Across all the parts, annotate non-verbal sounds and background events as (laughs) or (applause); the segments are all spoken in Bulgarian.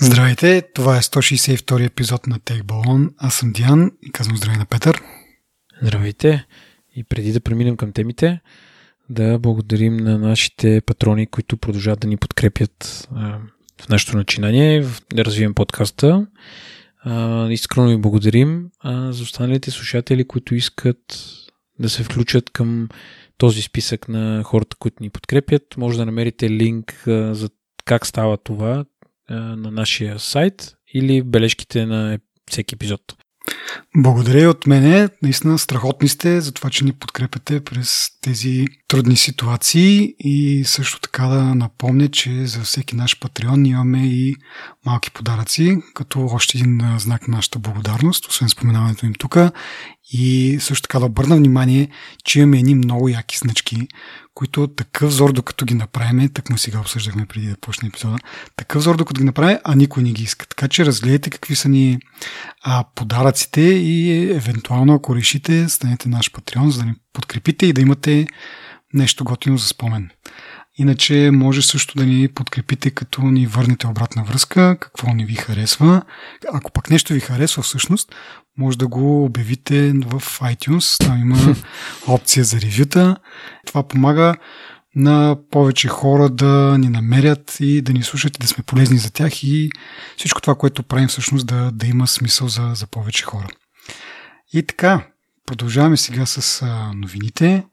Здравейте, това е 162 епизод на Take Balloon. Аз съм Диан и казвам здравей на Петър. Здравейте и преди да преминем към темите, да благодарим на нашите патрони, които продължават да ни подкрепят а, в нашето начинание, да развием подкаста. А, искрено ви благодарим а, за останалите слушатели, които искат да се включат към този списък на хората, които ни подкрепят. Може да намерите линк а, за как става това на нашия сайт или бележките на всеки епизод. Благодаря и от мене. Наистина страхотни сте за това, че ни подкрепяте през тези трудни ситуации и също така да напомня, че за всеки наш патреон имаме и малки подаръци, като още един знак на нашата благодарност, освен споменаването им тук. И също така да обърна внимание, че имаме едни много яки значки, които такъв зор, докато ги направим, так му сега обсъждахме преди да почне епизода, такъв зор, докато ги направим, а никой не ги иска. Така че разгледайте какви са ни а, подаръците и евентуално, ако решите, станете наш патреон, за да ни подкрепите и да имате нещо готино за спомен. Иначе може също да ни подкрепите, като ни върнете обратна връзка, какво ни ви харесва. Ако пък нещо ви харесва всъщност, може да го обявите в iTunes. Там има (laughs) опция за ревюта. Това помага на повече хора да ни намерят и да ни слушат и да сме полезни за тях и всичко това, което правим всъщност да, да има смисъл за, за повече хора. И така, продължаваме сега с новините.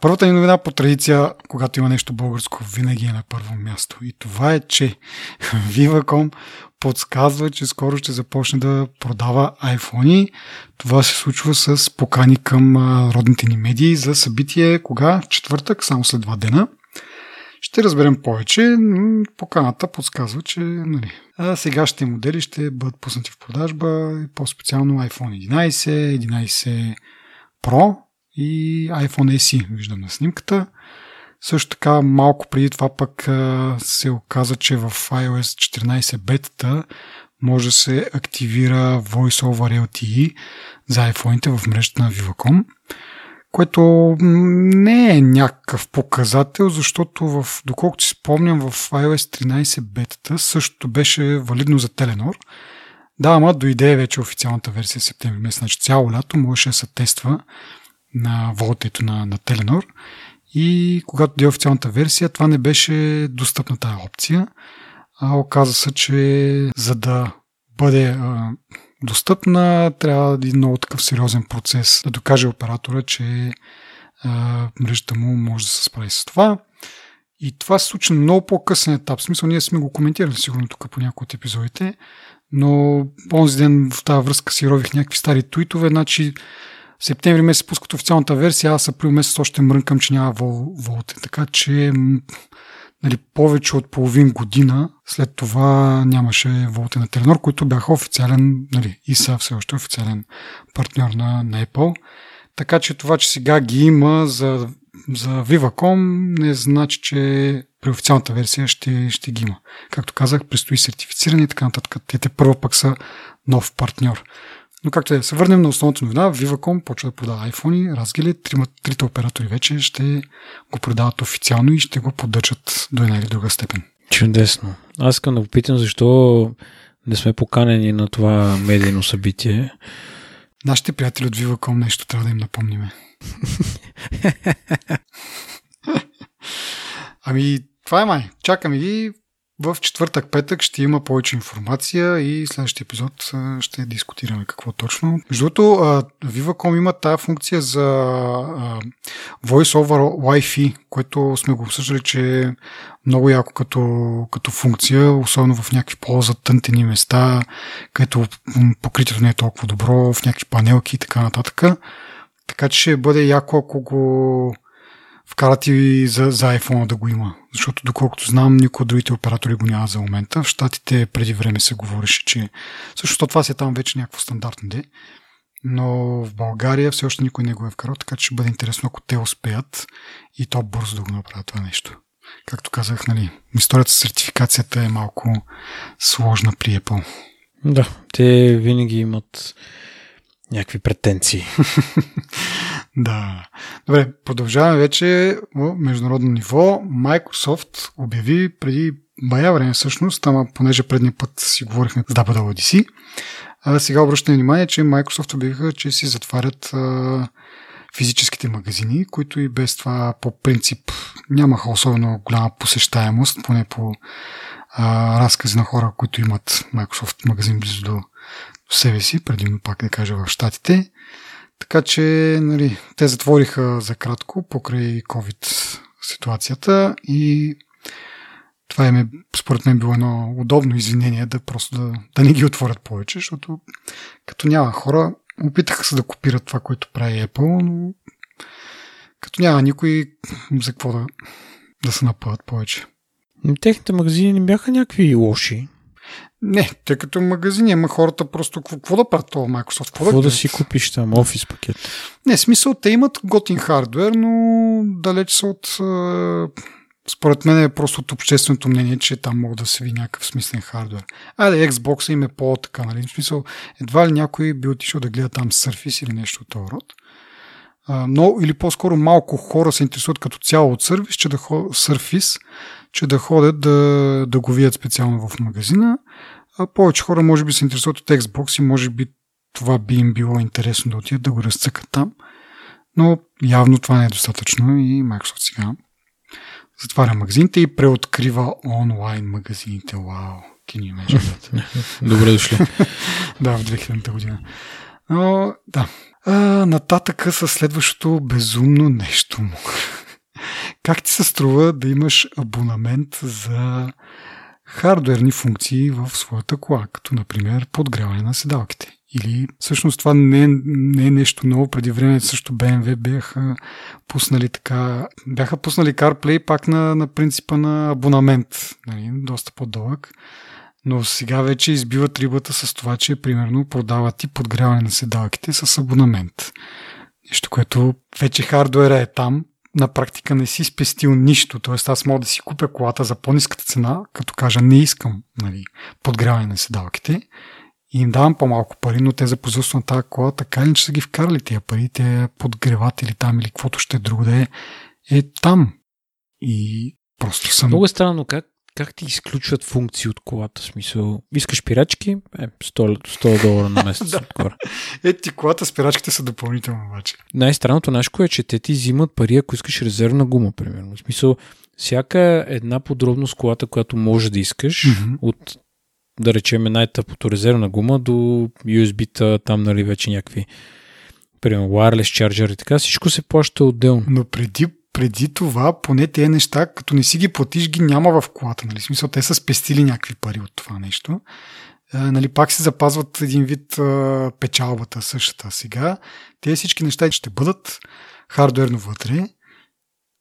Първата ни новина по традиция, когато има нещо българско, винаги е на първо място. И това е, че (laughs) Viva.com подсказва, че скоро ще започне да продава iPhone. Това се случва с покани към родните ни медии за събитие кога? Четвъртък, само след два дена. Ще разберем повече. Поканата подсказва, че нали, а сегашните модели ще бъдат пуснати в продажба, по-специално iPhone 11, 11 Pro и iPhone SE, виждам на снимката. Също така, малко преди това пък се оказа, че в iOS 14 бетата може да се активира Voice over LTE за iPhone-ите в мрежата на Viva.com, което не е някакъв показател, защото в, доколкото си спомням в iOS 13 бетата същото беше валидно за Telenor. Да, ама дойде вече официалната версия септември месец, значи цяло лято можеше да се тества на волтето на, на Теленор. И когато ди официалната версия, това не беше достъпна тази опция. А оказа се, че за да бъде а, достъпна, трябва да е много такъв сериозен процес да докаже оператора, че а, мрежата му може да се справи с това. И това се случи на много по-късен етап. В смисъл, ние сме го коментирали сигурно тук по някои от епизодите, но онзи ден в тази връзка си рових някакви стари туитове, значи септември месец пускат официалната версия, аз април месец още мрънкам, че няма вол, волте. Така че нали, повече от половин година след това нямаше волте на Теленор, които бяха официален, нали, и са все още официален партньор на, на Apple. Така че това, че сега ги има за, за Viva.com, не значи, че при официалната версия ще, ще ги има. Както казах, предстои сертифициране и така нататък. Те, те първо пък са нов партньор. Но както е, се върнем на основната новина, Viva.com почва да продава iPhone, разгили, трите оператори вече ще го продават официално и ще го поддържат до една или друга степен. Чудесно. Аз искам да попитам защо не сме поканени на това медийно събитие. Нашите приятели от Viva.com нещо трябва да им напомниме. (laughs) ами, това е май. Чакаме ги. В четвъртък-петък ще има повече информация и следващия епизод ще дискутираме какво точно. Между другото, Viva.com има тази функция за Voice over Wi-Fi, което сме го обсъждали, че е много яко като, като функция, особено в някакви по-затънтени места, където покритието не е толкова добро, в някакви панелки и така нататък. Така че ще бъде яко, ако го вкарат и за, за iPhone да го има. Защото доколкото знам, никой от другите оператори го няма за момента. В Штатите преди време се говореше, че също това си е там вече някакво стандартно де. Но в България все още никой не го е вкарал, така че ще бъде интересно, ако те успеят и то бързо да го направят това нещо. Както казах, нали, историята с сертификацията е малко сложна при Apple. Да, те винаги имат някакви претенции. (laughs) да. Добре, продължаваме вече в международно ниво. Microsoft обяви преди бая време всъщност, ама понеже предния път си говорихме с WWDC, а сега обръщаме внимание, че Microsoft обявиха, че си затварят а, физическите магазини, които и без това по принцип нямаха особено голяма посещаемост, поне по а, разкази на хора, които имат Microsoft магазин близо до, до себе си, предимно пак да кажа в Штатите. Така че нали, те затвориха за кратко покрай COVID ситуацията и това е, според мен, било едно удобно извинение да просто да, да не ги отворят повече, защото като няма хора, опитаха се да копират това, което прави Apple, но като няма никой, за какво да, да се напъват повече. Техните магазини не бяха някакви лоши. Не, тъй като магазини, ама хората просто какво, да правят това Microsoft? Какво, какво да, да си купиш там, офис пакет? Не, смисъл, те имат готин хардвер, но далеч са от... Според мен е просто от общественото мнение, че там могат да се ви някакъв смислен хардвер. Айде, Xbox им е по-така, нали? В смисъл, едва ли някой би отишъл да гледа там Surface или нещо от този род. Но, или по-скоро малко хора се интересуват като цяло от сервис, че да Surface, че да ходят да, да го видят специално в магазина. А повече хора може би се интересуват от Xbox и може би това би им било интересно да отидат да го разцъкат там. Но явно това не е достатъчно и Microsoft сега затваря магазините и преоткрива онлайн магазините. Вау! Can you imagine (laughs) Добре дошли. (laughs) да, в 2000 година. Но, да. А, нататъка със следващото безумно нещо му. (laughs) как ти се струва да имаш абонамент за хардуерни функции в своята кола, като например подгряване на седалките. Или всъщност това не е, не е нещо ново. Преди време също BMW бяха пуснали така, бяха пуснали CarPlay пак на, на принципа на абонамент, нали, доста по-дълъг. Но сега вече избиват рибата с това, че примерно продават и подгряване на седалките с абонамент. Нещо, което вече хардуера е там, на практика не си спестил нищо. Тоест аз мога да си купя колата за по-низката цена, като кажа не искам нали, подгряване на седалките и им давам по-малко пари, но те за производство на тази кола така или че са ги вкарали тия пари, те подгреватели там или каквото ще е друго да е, е там. И просто съм... Много е странно как, как ти изключват функции от колата? Смисъл, искаш пирачки? Е, 100, 100 долара на месец (laughs) да. отгоре. Е, ти колата с пирачките са допълнително обаче. Най-странното нещо е, че те ти взимат пари, ако искаш резервна гума, примерно. В смисъл, всяка една подробност колата, която може да искаш, mm-hmm. от да речем най-тъпото резервна гума до USB-та, там нали вече някакви примерно wireless charger и така, всичко се плаща отделно. Но преди преди това, поне тези неща, като не си ги платиш, ги няма в колата. Нали? Смисъл, те са спестили някакви пари от това нещо. Нали, пак се запазват един вид а, печалбата същата сега. Тези всички неща ще бъдат хардуерно вътре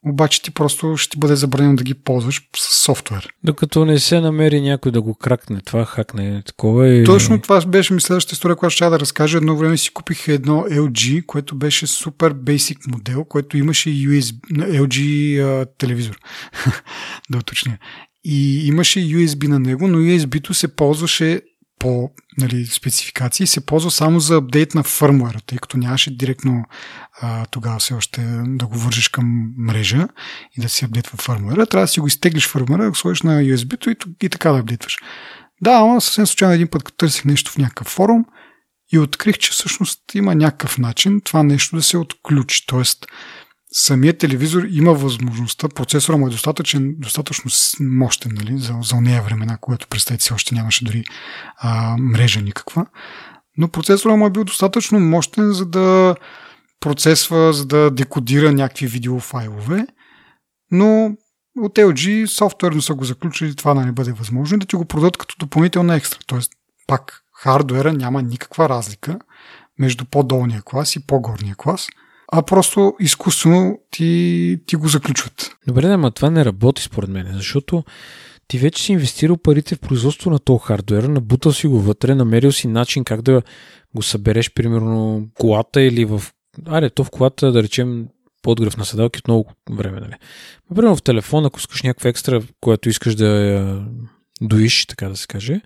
обаче ти просто ще ти бъде забранено да ги ползваш с софтуер. Докато не се намери някой да го кракне, това хакне такова и... Точно това беше ми следващата история, която ще да разкажа. Едно време си купих едно LG, което беше супер basic модел, което имаше USB, LG а, телевизор. (laughs) да уточня. И имаше USB на него, но USB-то се ползваше по нали, спецификации се ползва само за апдейт на фърмуера, тъй като нямаше директно а, тогава все още да го вържиш към мрежа и да си апдейтва фърмуера. Трябва да си го изтеглиш фърмуера, го сложиш на USB-то и, и така да апдейтваш. Да, ама съвсем случайно един път, търсих нещо в някакъв форум и открих, че всъщност има някакъв начин това нещо да се отключи. Тоест, самият телевизор има възможността, процесора му е достатъчен, достатъчно мощен нали, за, за нея времена, когато представете си още нямаше дори а, мрежа никаква. Но процесора му е бил достатъчно мощен, за да процесва, за да декодира някакви видеофайлове. Но от LG софтуерно са го заключили това да не бъде възможно да ти го продадат като допълнителна екстра. Тоест, пак хардуера няма никаква разлика между по-долния клас и по-горния клас – а просто изкуствено ти, ти го заключват. Добре, ама това не работи според мен, защото ти вече си инвестирал парите в производство на този хардуер, набутал си го вътре, намерил си начин как да го събереш, примерно, колата или в... Аре, то в колата, да речем, подгрев на седалки от много време, нали? Примерно в телефон, ако искаш някаква екстра, която искаш да я доиш, така да се каже,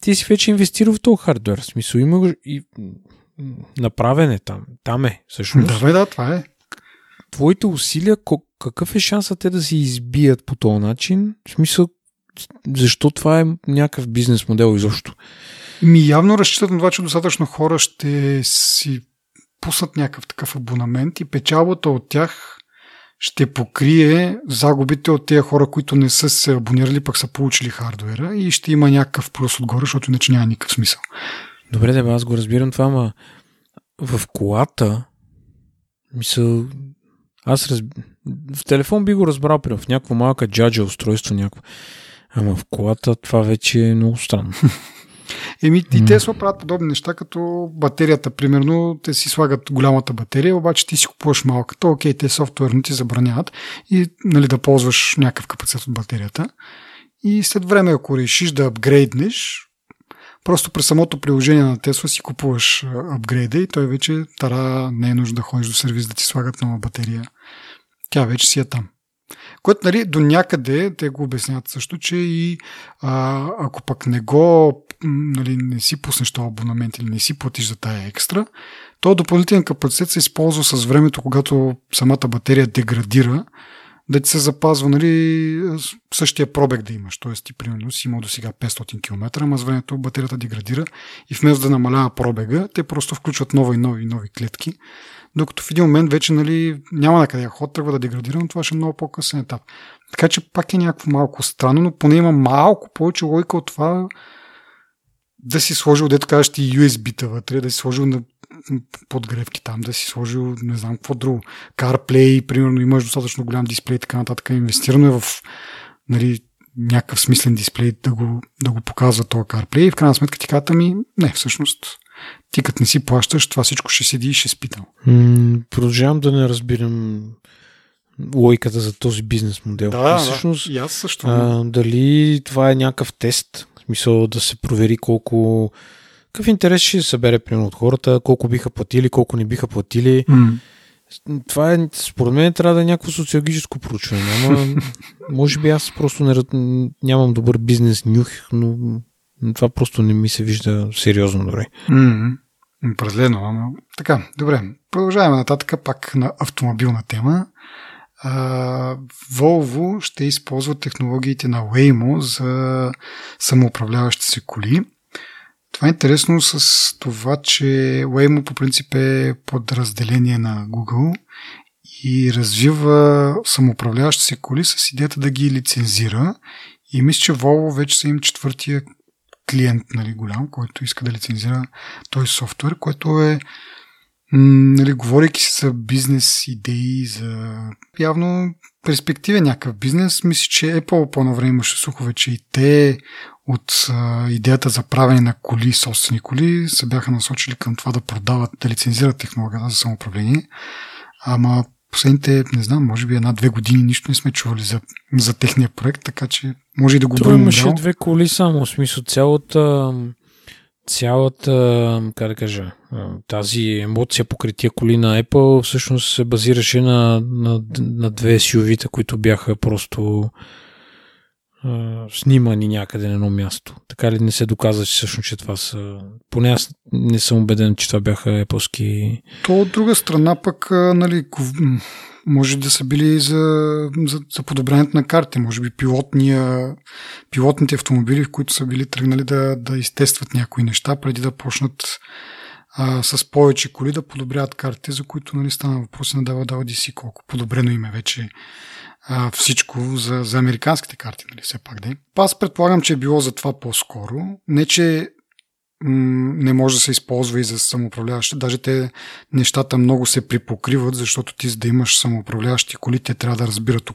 ти си вече инвестирал в този хардуер. В смисъл, има и направен е там. Там е, всъщност. Да, бе, да, това е. Твоите усилия, какъв е шансът те да се избият по този начин? В смисъл, защо това е някакъв бизнес модел изобщо? Ми явно разчитат на това, че достатъчно хора ще си пуснат някакъв такъв абонамент и печалбата от тях ще покрие загубите от тези хора, които не са се абонирали, пък са получили хардуера и ще има някакъв плюс отгоре, защото иначе няма никакъв смисъл. Добре, да, аз го разбирам това, ама в колата, мисъл, аз раз... в телефон би го разбрал, при в някаква малка джаджа устройство, някакво. Ама в колата това вече е много странно. (laughs) Еми, и те се правят подобни неща, като батерията, примерно, те си слагат голямата батерия, обаче ти си купуваш малката, окей, те софтуерно ти забраняват и нали, да ползваш някакъв капацитет от батерията. И след време, ако решиш да апгрейднеш, просто през самото приложение на Тесла си купуваш апгрейда и той вече тара не е нужда да ходиш до сервис да ти слагат нова батерия. Тя вече си е там. Което нали, до някъде те го обясняват също, че и а, ако пък не го нали, не си пуснеш този абонамент или не си платиш за тая екстра, то допълнителен капацитет се използва с времето, когато самата батерия деградира, да ти се запазва нали, същия пробег да имаш. Тоест ти примерно си имал до сега 500 км, ама с времето батерията деградира и вместо да намалява пробега, те просто включват нови и нови нови клетки, докато в един момент вече нали, няма на къде ход, тръгва да деградира, но това ще е много по-късен етап. Така че пак е някакво малко странно, но поне има малко повече логика от това да си сложил, дето кажеш ти USB-та вътре, да си сложил на подгревки там, да си сложил не знам какво друго. CarPlay, примерно имаш достатъчно голям дисплей, така нататък. Инвестирано е в нали, някакъв смислен дисплей да го, да го показва този CarPlay и в крайна сметка ти казват ми, не, всъщност ти като не си плащаш, това всичко ще седи и ще спитам. М- продължавам да не разбирам логиката за този бизнес модел. Да, всъщност, да, и аз също. А, дали това е някакъв тест, в смисъл да се провери колко какъв интерес ще събере примерно от хората, колко биха платили, колко не биха платили. Mm. Това е, според мен трябва да е някакво социологическо проучване. Ама, (laughs) може би аз просто не, нямам добър бизнес нюх, но това просто не ми се вижда сериозно дори. Mm. Определено, ама така, добре. Продължаваме нататък пак на автомобилна тема. Uh, Volvo ще използва технологиите на Waymo за самоуправляващи се коли. Това е интересно с това, че Waymo по принцип е подразделение на Google и развива самоуправляващи се коли с идеята да ги лицензира. И мисля, че Volvo вече са им четвъртия клиент, нали, голям, който иска да лицензира този софтуер, което е нали, говорейки си за бизнес идеи, за явно перспективен някакъв бизнес, мисля, че Apple по време имаше слухове, че и те от а, идеята за правене на коли, собствени коли, се бяха насочили към това да продават, да лицензират технологията за самоуправление. Ама последните, не знам, може би една-две години нищо не сме чували за, за техния проект, така че може и да го Това имаше две коли само, в смисъл цялата цялата, как да кажа, тази емоция покрай тия коли на Apple всъщност се базираше на, на, на две SUV-та, които бяха просто снимани някъде на едно място. Така ли не се доказа, че всъщност, че това са... Поне аз не съм убеден, че това бяха епоски... То от друга страна пък, нали, може да са били за, за, за подобрението на карти. Може би пилотния, пилотните автомобили, в които са били тръгнали да, да изтестват някои неща, преди да почнат а, с повече коли да подобряват картите, за които нали, стана въпрос на дава дава си колко подобрено име вече а, всичко за, за американските карти, нали, все пак да е. Аз предполагам, че е било за това по-скоро. Не, че не може да се използва и за самоуправляващи. Даже те нещата много се припокриват, защото ти за да имаш самоуправляващи коли, те трябва да разбират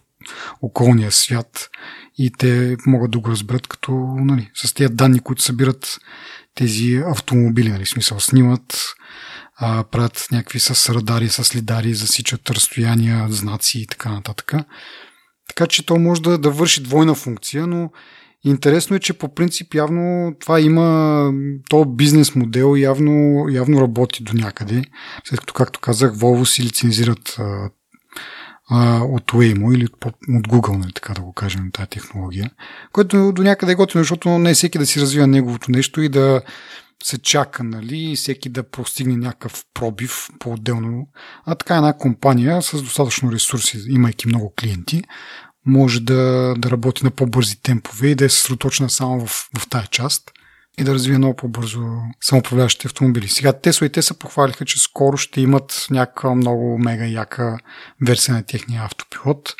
околния свят и те могат да го разберат като нали, с тези данни, които събират тези автомобили, нали, смисъл снимат, а, правят някакви с радари, с лидари, засичат разстояния, знаци и така нататък. Така че то може да, да върши двойна функция, но интересно е, че по принцип явно това има, то бизнес модел явно, явно работи до някъде. След като, както казах, Volvo си лицензират от Waymo или от, от Google, нали, така да го кажем, тази технология. Което до някъде е готино, защото не е всеки да си развива неговото нещо и да се чака, нали, всеки да постигне някакъв пробив по-отделно. А така една компания с достатъчно ресурси, имайки много клиенти, може да, да работи на по-бързи темпове и да е съсредоточена само в, в тази част и да развие много по-бързо самоуправляващите автомобили. Сега Тесла и те се похвалиха, че скоро ще имат някаква много мега яка версия на техния автопилот.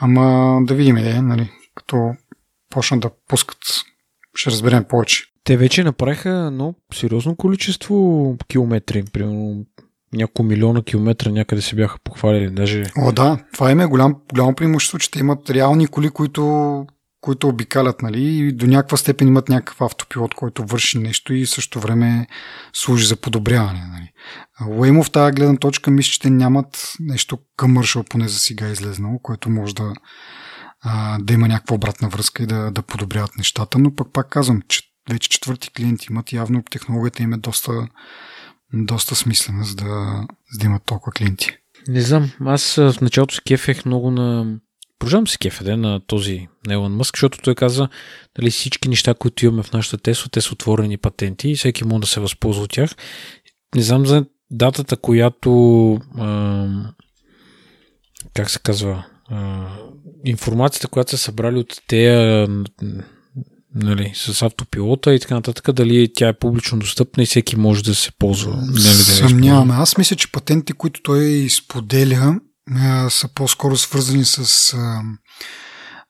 Ама да видим, е, нали, като почнат да пускат, ще разберем повече. Те вече направиха но сериозно количество километри, примерно няколко милиона километра някъде се бяха похвалили. Даже... О, да, това им е голям, голямо преимущество, че те имат реални коли, които, които обикалят, нали, и до някаква степен имат някакъв автопилот, който върши нещо и също време служи за подобряване. Нали. Уеймо в тази гледна точка мисля, че те нямат нещо къмършал, поне за сега излезнало, което може да, да има някаква обратна връзка и да, да подобряват нещата, но пък пак казвам, че вече четвърти клиенти имат, явно технологията им е доста, доста смислена, за да, за да имат толкова клиенти. Не знам, аз в началото се кефех много на... Продължавам се кефеде на този Елон Мъск, защото той каза, дали всички неща, които имаме в нашата Тесла, те са отворени патенти и всеки може да се възползва от тях. Не знам за датата, която а, как се казва а, информацията, която са събрали от тея нали, с автопилота и така нататък, дали тя е публично достъпна и всеки може да се ползва. Нали, да Съмняваме. Аз мисля, че патентите, които той споделя, са по-скоро свързани с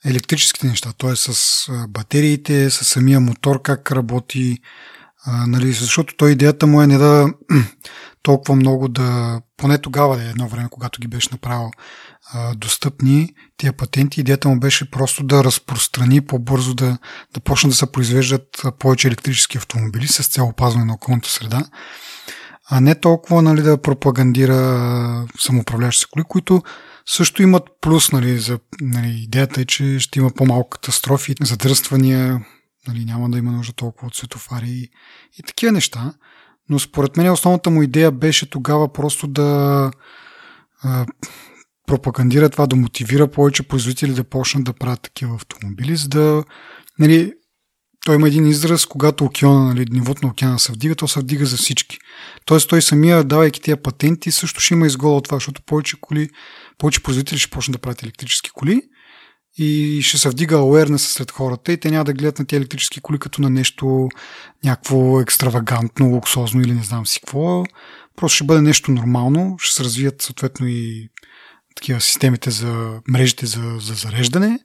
електрическите неща, т.е. с батериите, с самия мотор, как работи, нали, защото той идеята му е не да (clears throat) толкова много да, поне тогава да е едно време, когато ги беше направил достъпни тия патенти, идеята му беше просто да разпространи по-бързо, да, да почнат да се произвеждат повече електрически автомобили с цел опазване на околната среда, а не толкова нали, да пропагандира самоуправляващи коли, които също имат плюс, нали, за, нали, идеята е, че ще има по-малко катастрофи, задръствания, нали, няма да има нужда толкова от светофари и, и такива неща. Но според мен основната му идея беше тогава просто да пропагандира това, да мотивира повече производители да почнат да правят такива автомобили, за да нали, той има един израз, когато океана, нали, нивото на океана се вдига, то се вдига за всички. Тоест той самия, давайки тези патенти, също ще има изгода от това, защото повече коли, повече производители ще почнат да правят електрически коли и ще се вдига awareness сред хората и те няма да гледат на тези електрически коли като на нещо някакво екстравагантно, луксозно или не знам си какво. Просто ще бъде нещо нормално, ще се развият съответно и такива системите за мрежите за, за зареждане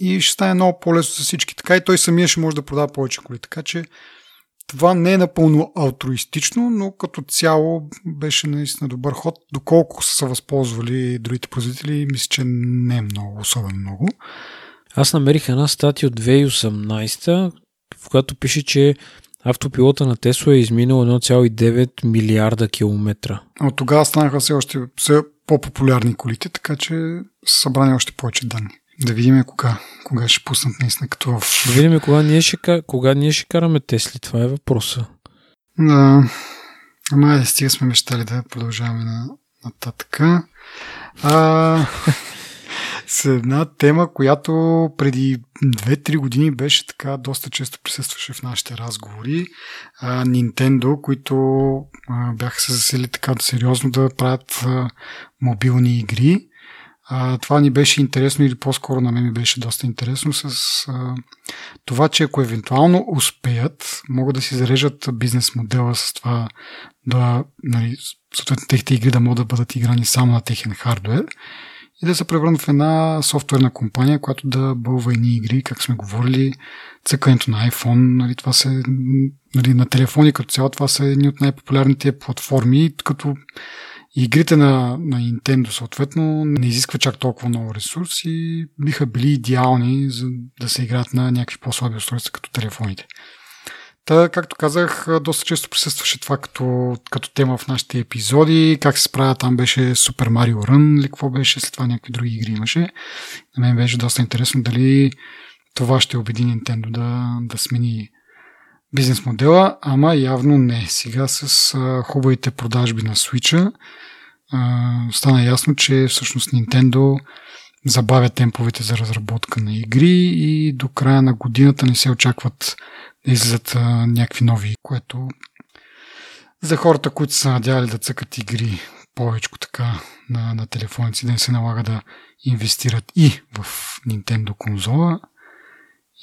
и ще стане много по-лесно за всички. Така и той самия ще може да продава повече коли. Така че това не е напълно алтруистично, но като цяло беше наистина добър ход. Доколко са се възползвали другите производители, мисля, че не е много, особено много. Аз намерих една статия от 2018, в която пише, че автопилота на Тесла е изминал 1,9 милиарда километра. От тогава станаха все още все по-популярни колите, така че са събрани още повече данни. Да видим кога, кога ще пуснат наистина като в... Да видим кога ние ще, кога ние ще караме Тесли, това е въпроса. Да. Ама е, стига сме мечтали да продължаваме на, нататък. А, с една тема, която преди 2-3 години беше така, доста често присъстваше в нашите разговори. А, Nintendo, които а, бяха се засели така сериозно да правят а, мобилни игри. А, това ни беше интересно или по-скоро на мен ми беше доста интересно с а, това, че ако евентуално успеят, могат да си зарежат бизнес модела с това да, нали, съответно техните игри да могат да бъдат играни само на техен хардвер и да се превърнат в една софтуерна компания, която да бълва едни игри, как сме говорили, цъкането на iPhone, нали, това са, нали, на телефони като цяло, това са едни от най-популярните платформи, като игрите на, на Nintendo съответно не изисква чак толкова много ресурси и биха били идеални за да се играят на някакви по-слаби устройства като телефоните. Та, както казах, доста често присъстваше това като, като тема в нашите епизоди. Как се справя там беше Super Mario Run или какво беше, след това някакви други игри имаше. На мен беше доста интересно дали това ще убеди Nintendo да, да смени бизнес модела, ама явно не. Сега с а, хубавите продажби на Switch стана ясно, че всъщност Nintendo забавя темповете за разработка на игри и до края на годината не се очакват излизат някакви нови, което за хората, които са надявали да цъкат игри повече така на, на телефоници, да не се налага да инвестират и в Nintendo конзола,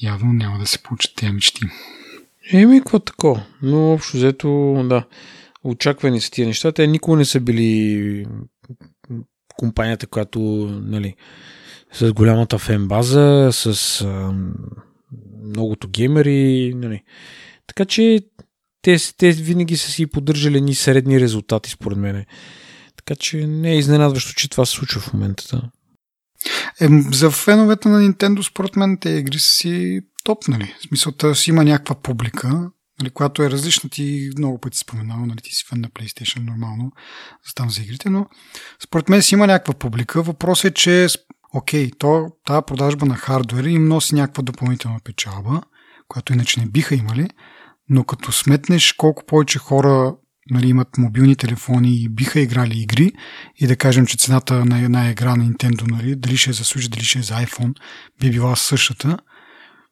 явно няма да се получат тези мечти. Еми, какво тако? Но общо взето, да, очаквани са тия неща. Те никога не са били компанията, която, нали, с голямата фен база, с а, многото геймери, нали. Така че те, те винаги са си поддържали ни средни резултати, според мен. Така че не е изненадващо, че това се случва в момента. Да. Е, за феновете на Nintendo, според мен, те игри са си топ, нали? В смисъл, си има някаква публика, нали, която е различна. Ти много пъти споменал, нали, ти си фен на PlayStation нормално, за там за игрите, но според мен си има някаква публика. Въпросът е, че окей, то, тази продажба на хардвер им носи някаква допълнителна печалба, която иначе не биха имали, но като сметнеш колко повече хора нали, имат мобилни телефони и биха играли игри и да кажем, че цената на една игра на Nintendo, нали, дали ще е за Switch, дали ще е за iPhone, би била същата.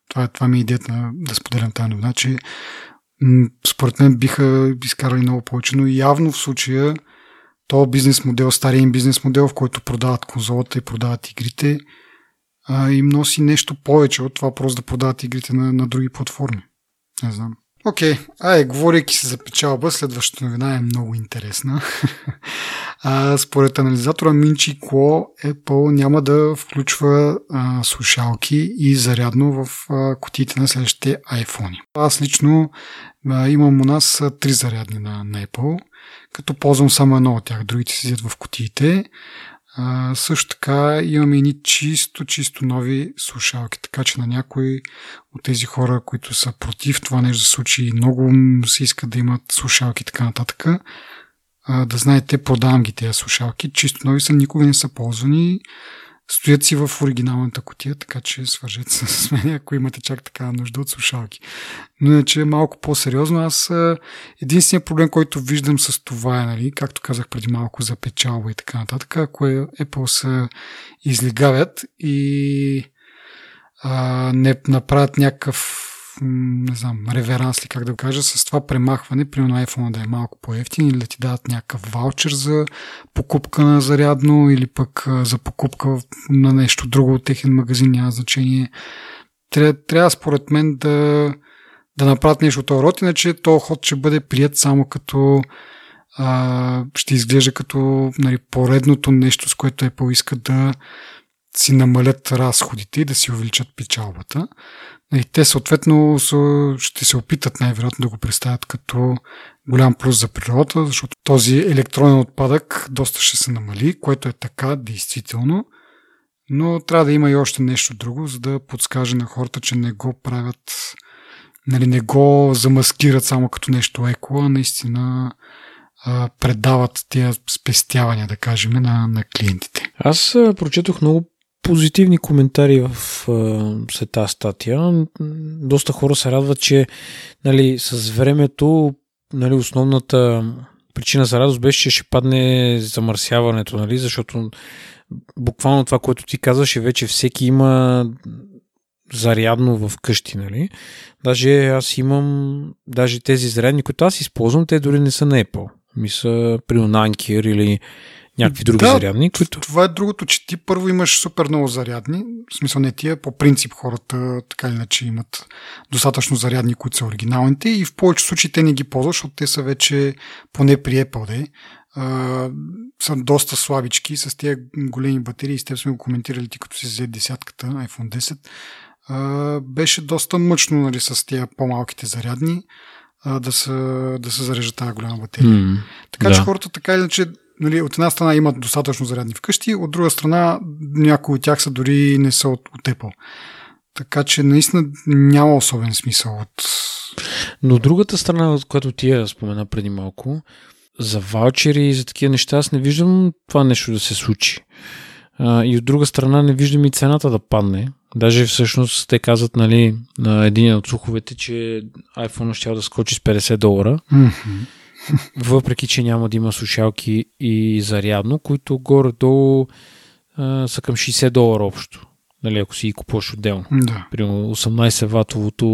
Това, това ми е идеята да споделям тази новина, че според мен биха изкарали много повече, но явно в случая то бизнес модел, стария им бизнес модел, в който продават конзолата и продават игрите, а, им носи нещо повече от това просто да продават игрите на, на други платформи. Не знам. Окей, okay. ай, говорейки се за печалба, следващата новина е много интересна. (laughs) а, според анализатора Минчи Кло, Apple няма да включва а, слушалки и зарядно в а, кутиите на следващите iPhone. Аз лично а, имам у нас три зарядни на, на Apple, като ползвам само едно от тях, другите седят в кутиите. А, също така имаме и чисто, чисто нови слушалки, така че на някои от тези хора, които са против това нещо да се случи, много се искат да имат слушалки и така нататък, а, да знаете, продавам ги тези слушалки, чисто нови са, никога не са ползвани, стоят си в оригиналната котия, така че свържете се с мен, ако имате чак така нужда от слушалки. Но иначе е малко по-сериозно. Аз единственият проблем, който виждам с това е, нали, както казах преди малко за печалба и така нататък, ако е Apple се излегавят и а, не направят някакъв не знам, реверанс ли как да го кажа, с това премахване, примерно iPhone да е малко по-ефтин или да ти дадат някакъв ваучер за покупка на зарядно или пък за покупка на нещо друго от техен магазин, няма значение. Трябва, трябва според мен да, да направят нещо от този род, иначе то ход ще бъде прият само като а, ще изглежда като нали, поредното нещо, с което Apple иска да си намалят разходите и да си увеличат печалбата. И те съответно ще се опитат най-вероятно да го представят като голям плюс за природата, защото този електронен отпадък доста ще се намали, което е така, действително. Но трябва да има и още нещо друго, за да подскаже на хората, че не го правят, нали, не го замаскират само като нещо еко, а наистина предават тия спестявания, да кажем, на, на клиентите. Аз прочетох много позитивни коментари в след тази статия. Доста хора се радват, че нали, с времето нали, основната причина за радост беше, че ще падне замърсяването, нали, защото буквално това, което ти казваш, е вече всеки има зарядно в къщи, нали? Даже аз имам, даже тези зарядни, които аз използвам, те дори не са на Apple. Ми са при Anker или някакви други да, зарядни, които... Това е другото, че ти първо имаш супер много зарядни, в смисъл не тия, по принцип хората така или иначе имат достатъчно зарядни, които са оригиналните. И в повече случаи те не ги ползват, защото те са вече, поне при Apple, де, а, са доста слабички с тези големи батерии, с теб сме го коментирали ти като си взе десятката, iPhone 10, а, беше доста мъчно нали, с тези по-малките зарядни да се, да се зарежда тази голяма батерия. Mm, така да. че хората така или иначе нали, от една страна имат достатъчно зарядни вкъщи, от друга страна някои от тях са дори не са от, от Apple. Така че наистина няма особен смисъл от... Но другата страна, от която ти я спомена преди малко, за ваучери и за такива неща, аз не виждам това нещо да се случи. А, и от друга страна не виждам и цената да падне. Даже всъщност те казват, нали, на един от слуховете, че iPhone ще да скочи с 50 долара. Mm-hmm въпреки че няма да има слушалки и зарядно, които горе-долу а, са към 60 долара общо. Нали, ако си ги купуваш отделно. Да. Примерно 18 ватовото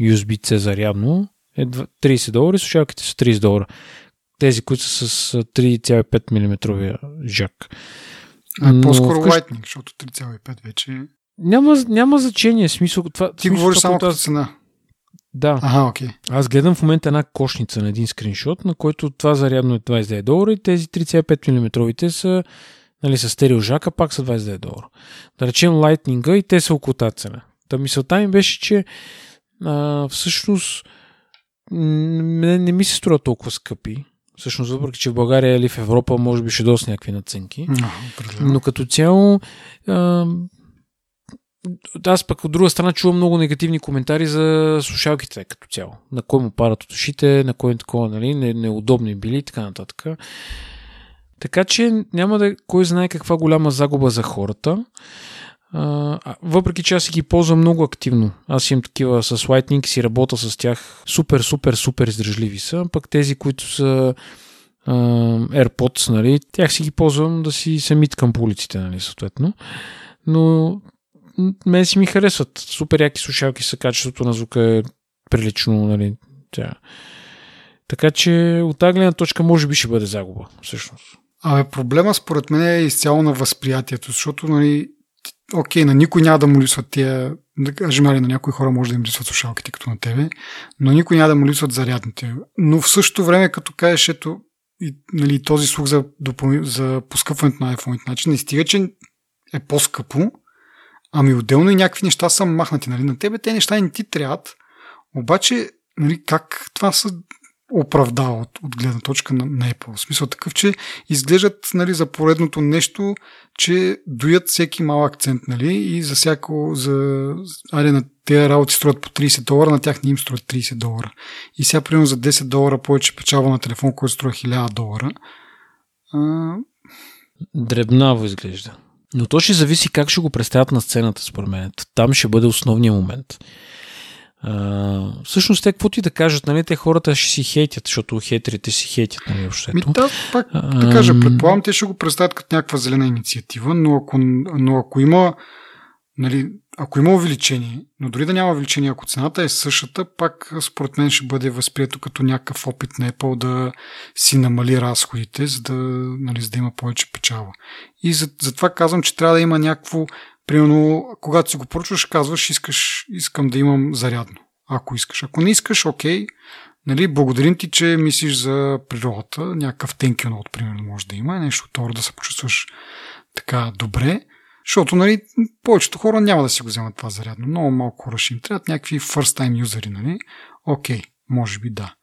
USB-C зарядно е 30 долара и слушалките са 30 долара. тези, които са с 3,5 мм жак. А, Но по-скоро вкъщ... Lightning, защото 3,5 вече... Няма, няма значение, смисъл. Това, Ти говориш само като цена. Да. Ага, окей. Okay. Аз гледам в момента една кошница на един скриншот, на който това зарядно е 29 долара и тези 3,5 мм са нали, с стереожака, пак са 29 долара. Да речем Lightning и те са около тази цена. Та мисълта ми беше, че а, всъщност не, не ми се струва толкова скъпи. Всъщност, въпреки че в България или в Европа може би ще доста някакви наценки. No, но като цяло а, аз пък от друга страна чувам много негативни коментари за слушалките като цяло. На кой му парат от ушите, на кой е такова, нали, не, неудобни били и така нататък. Така че няма да кой знае каква голяма загуба за хората. А, въпреки че аз си ги ползвам много активно. Аз имам такива с Lightning си работя с тях. Супер, супер, супер издръжливи са. Пък тези, които са а, AirPods, нали, тях си ги ползвам да си се миткам по улиците, нали, съответно. Но мен си ми харесват. Супер яки слушалки са, качеството на звука е прилично, нали, тя. Така че от тази гледна точка може би ще бъде загуба, всъщност. Абе, проблема според мен е изцяло на възприятието, защото, нали, окей, на никой няма да му липсват тия, да кажем, нали, на някои хора може да им липсват слушалките като на тебе, но никой няма да му липсват зарядните. Но в същото време, като кажеш, ето, и, нали, този слух за, допъл... за поскъпването на iPhone, значи не стига, че е по-скъпо, ами отделно и някакви неща са махнати. Нали. На тебе те неща не ти трябват, обаче нали, как това са оправдава от, от гледна точка на, на Apple. В смисъл такъв, че изглеждат нали, за поредното нещо, че доят всеки малък цент, нали, и за всяко, за, аре, на тези работи струват по 30 долара, на тях не им струват 30 долара. И сега, примерно, за 10 долара повече печалба на телефон, който струва 1000 долара. А... Дребнаво изглежда. Но то ще зависи как ще го представят на сцената, според мен. Там ще бъде основният момент. А, всъщност, те какво ти да кажат, нали, те хората ще си хейтят, защото хейтерите си хейтят, нали, въобще. Ми, да, пак да кажа, предполагам, те ще го представят като някаква зелена инициатива, но ако, но ако има нали, ако има увеличение, но дори да няма увеличение, ако цената е същата, пак според мен ще бъде възприето като някакъв опит на Apple да си намали разходите, за да, нали, за да има повече печала. И затова за казвам, че трябва да има някакво Примерно, когато си го поръчваш, казваш, искаш, искам да имам зарядно. Ако искаш. Ако не искаш, окей. Нали, благодарим ти, че мислиш за природата. Някакъв thank примерно, може да има. Нещо второ да се почувстваш така добре. Защото, нали, повечето хора няма да си го вземат това зарядно. Много малко хора ще им трябват някакви first time юзери, нали? Окей, може би да.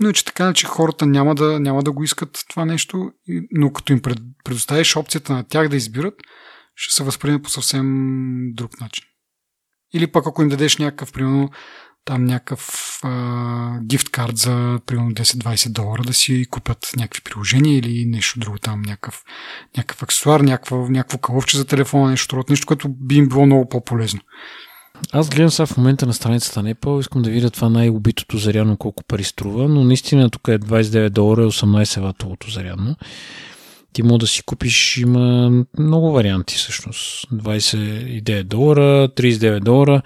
Но че така, че хората няма да, няма да го искат това нещо, но като им предоставиш опцията на тях да избират, ще се възприеме по съвсем друг начин. Или пък ако им дадеш някакъв, примерно, там някакъв гифт карт за примерно 10-20 долара да си купят някакви приложения или нещо друго там, някакъв, някакъв аксесуар, някакво, някакво кълъвче за телефона, нещо друго, нещо, което би им било много по-полезно. Аз гледам сега в момента на страницата на Apple, искам да видя това най-убитото зарядно колко пари струва, но наистина тук е 29 долара и 18 ватовото зарядно ти може да си купиш, има много варианти всъщност. 29 долара, 39 долара.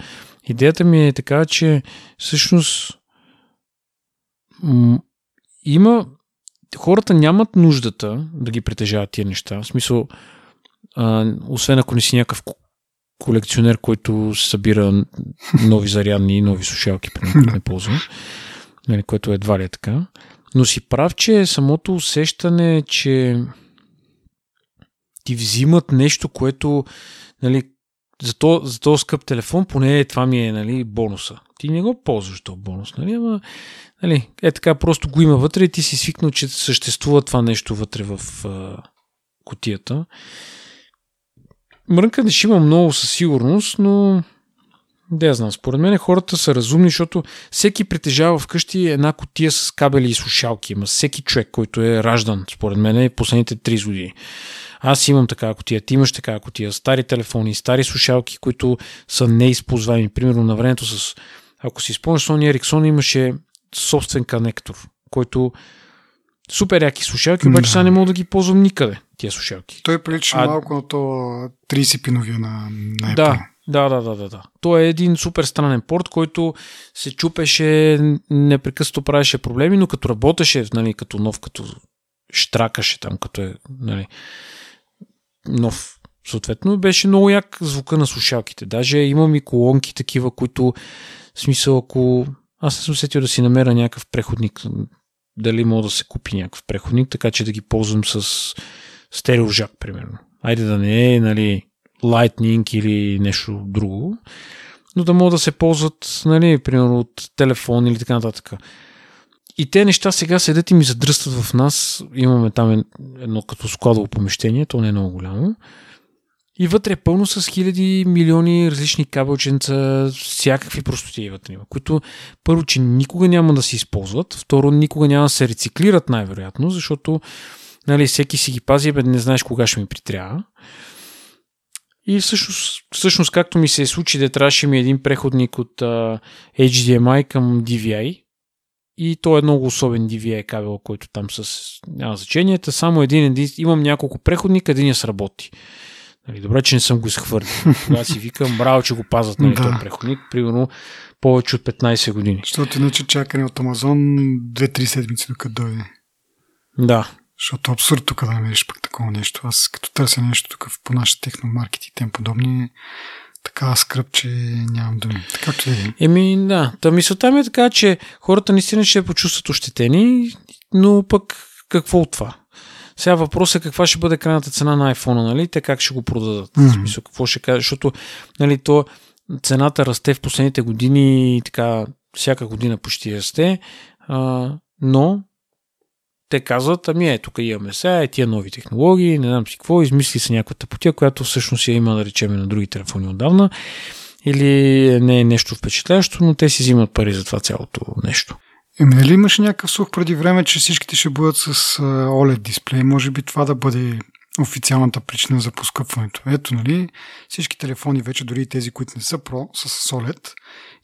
Идеята ми е така, че всъщност м- има хората нямат нуждата да ги притежават тия неща. В смисъл, а, освен ако не си някакъв колекционер, който събира нови зарядни и нови слушалки, примерно, не ползвам, нали, което едва ли е така. Но си прав, че самото усещане, че ти взимат нещо, което нали, за, то, за този скъп телефон, поне това ми е нали, бонуса. Ти не го ползваш този бонус, нали? Ама, нали, е така, просто го има вътре и ти си свикнал, че съществува това нещо вътре в а, котията. Мрънка ще има много със сигурност, но да знам. Според мен хората са разумни, защото всеки притежава вкъщи една котия с кабели и слушалки. Има всеки човек, който е раждан, според мен, е последните 3 години. Аз имам така котия, ти имаш така котия, стари телефони, стари слушалки, които са неизползваеми. Примерно на времето с, ако си спомняш, Sony Ericsson имаше собствен конектор, който супер яки слушалки, обаче да. сега не мога да ги ползвам никъде, тия слушалки. Той прилича а... малко на то 30 пиновия на, на Apple. Да, Да, да, да, да, да. Той е един супер странен порт, който се чупеше, непрекъснато правеше проблеми, но като работеше, нали, като нов, като штракаше там, като е нали, нов. Съответно, беше много як звука на слушалките. Даже имам и колонки такива, които, в смисъл, ако аз съм усетил да си намеря някакъв преходник, дали мога да се купи някакъв преходник, така че да ги ползвам с стереожак, примерно. Айде да не е, нали, Lightning или нещо друго, но да могат да се ползват, нали, примерно от телефон или така нататък. И те неща сега седят и ми задръстват в нас. Имаме там едно като складово помещение, то не е много голямо. И вътре е пълно с хиляди милиони различни кабелченца, всякакви простоти вътре има, които първо, че никога няма да се използват, второ, никога няма да се рециклират най-вероятно, защото нали, всеки си ги пази, бе не знаеш кога ще ми притрябва. И всъщност, всъщност както ми се е случи да трябваше ми един преходник от uh, HDMI към DVI, и то е много особен DVI кабел, който там с няма значенията. Само един, един имам няколко преходника, един я сработи. Нали, добре, че не съм го изхвърлил. (laughs) Тогава си викам, браво, че го пазват нали, да. този преходник, примерно повече от 15 години. Защото иначе чакане от Амазон 2-3 седмици докато дойде. Да. Защото абсурд тук да намериш пък такова нещо. Аз като търся нещо тук по нашите техномаркети и тем подобни, така скръп, че нямам думи. Така че е. Еми, да. Та мисълта ми е така, че хората наистина ще почувстват ощетени, но пък какво от това? Сега въпросът е каква ще бъде крайната цена на iPhone, нали? Те как ще го продадат? Mm-hmm. В смисъл, какво ще кажа? Защото, нали, то цената расте в последните години, така, всяка година почти расте, а, но те казват, ами е, тук имаме сега, е тия нови технологии, не знам си какво, измисли се някаква тъпотия, която всъщност я има, да речем, на други телефони отдавна, или не е нещо впечатляващо, но те си взимат пари за това цялото нещо. Еми, нали имаше някакъв слух преди време, че всичките ще бъдат с OLED дисплей? Може би това да бъде официалната причина за поскъпването. Ето, нали, всички телефони вече, дори тези, които не са Pro, са с OLED.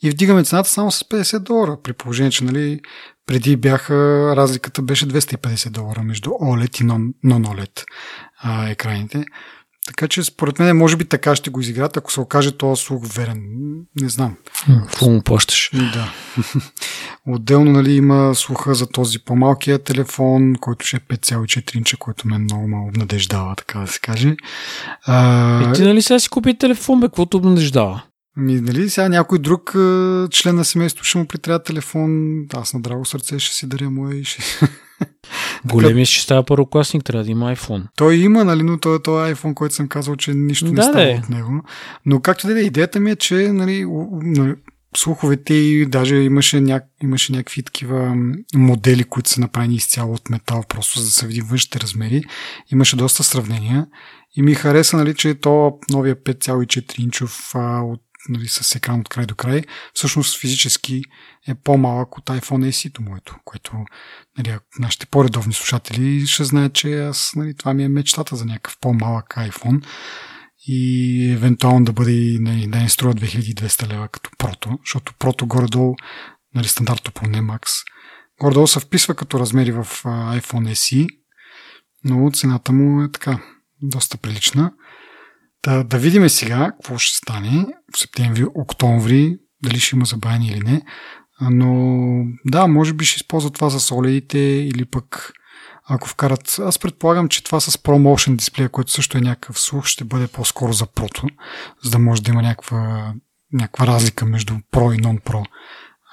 И вдигаме цената само с 50 долара, при положение, че нали, преди бяха, разликата беше 250 долара между OLED и non-OLED а, екраните. Така че според мен може би така ще го изиграт, ако се окаже този слух верен. Не знам. Какво му плащаш? Да. (laughs) Отделно нали, има слуха за този по-малкия телефон, който ще е 5,4 инча, който ме много ме обнадеждава, така да се каже. А... И ти нали сега си купи телефон, бе, каквото обнадеждава? Ми, нали, сега някой друг член на семейството ще му притрябва телефон, аз на драго сърце ще си даря му и ще... (laughs) Големия ще става първокласник, трябва да има iPhone. Той има, нали, но той е този iPhone, който съм казал, че нищо да, не става де. от него. Но както да е, идеята ми е, че нали, нали, слуховете и даже имаше, ня... имаше някакви такива модели, които са направени изцяло от метал, просто за да се види външните размери. Имаше доста сравнения и ми хареса, нали, че то новия 5,4 инчов а, от нали, с екран от край до край, всъщност физически е по-малък от iPhone SE-то моето, което нали, нашите по-редовни слушатели ще знаят, че аз, нали, това ми е мечтата за някакъв по-малък iPhone и евентуално да бъде нали, да не струва 2200 лева като прото, защото прото горе-долу, нали, стандартно по Max, горе-долу се вписва като размери в iPhone SE, но цената му е така, доста прилична. Да, да видим сега какво ще стане в септември, октомври, дали ще има забавяне или не. Но да, може би ще използват това за солидите или пък ако вкарат... Аз предполагам, че това с ProMotion дисплея, което също е някакъв слух, ще бъде по-скоро за прото, за да може да има някаква, някаква разлика между Pro и Non-Pro.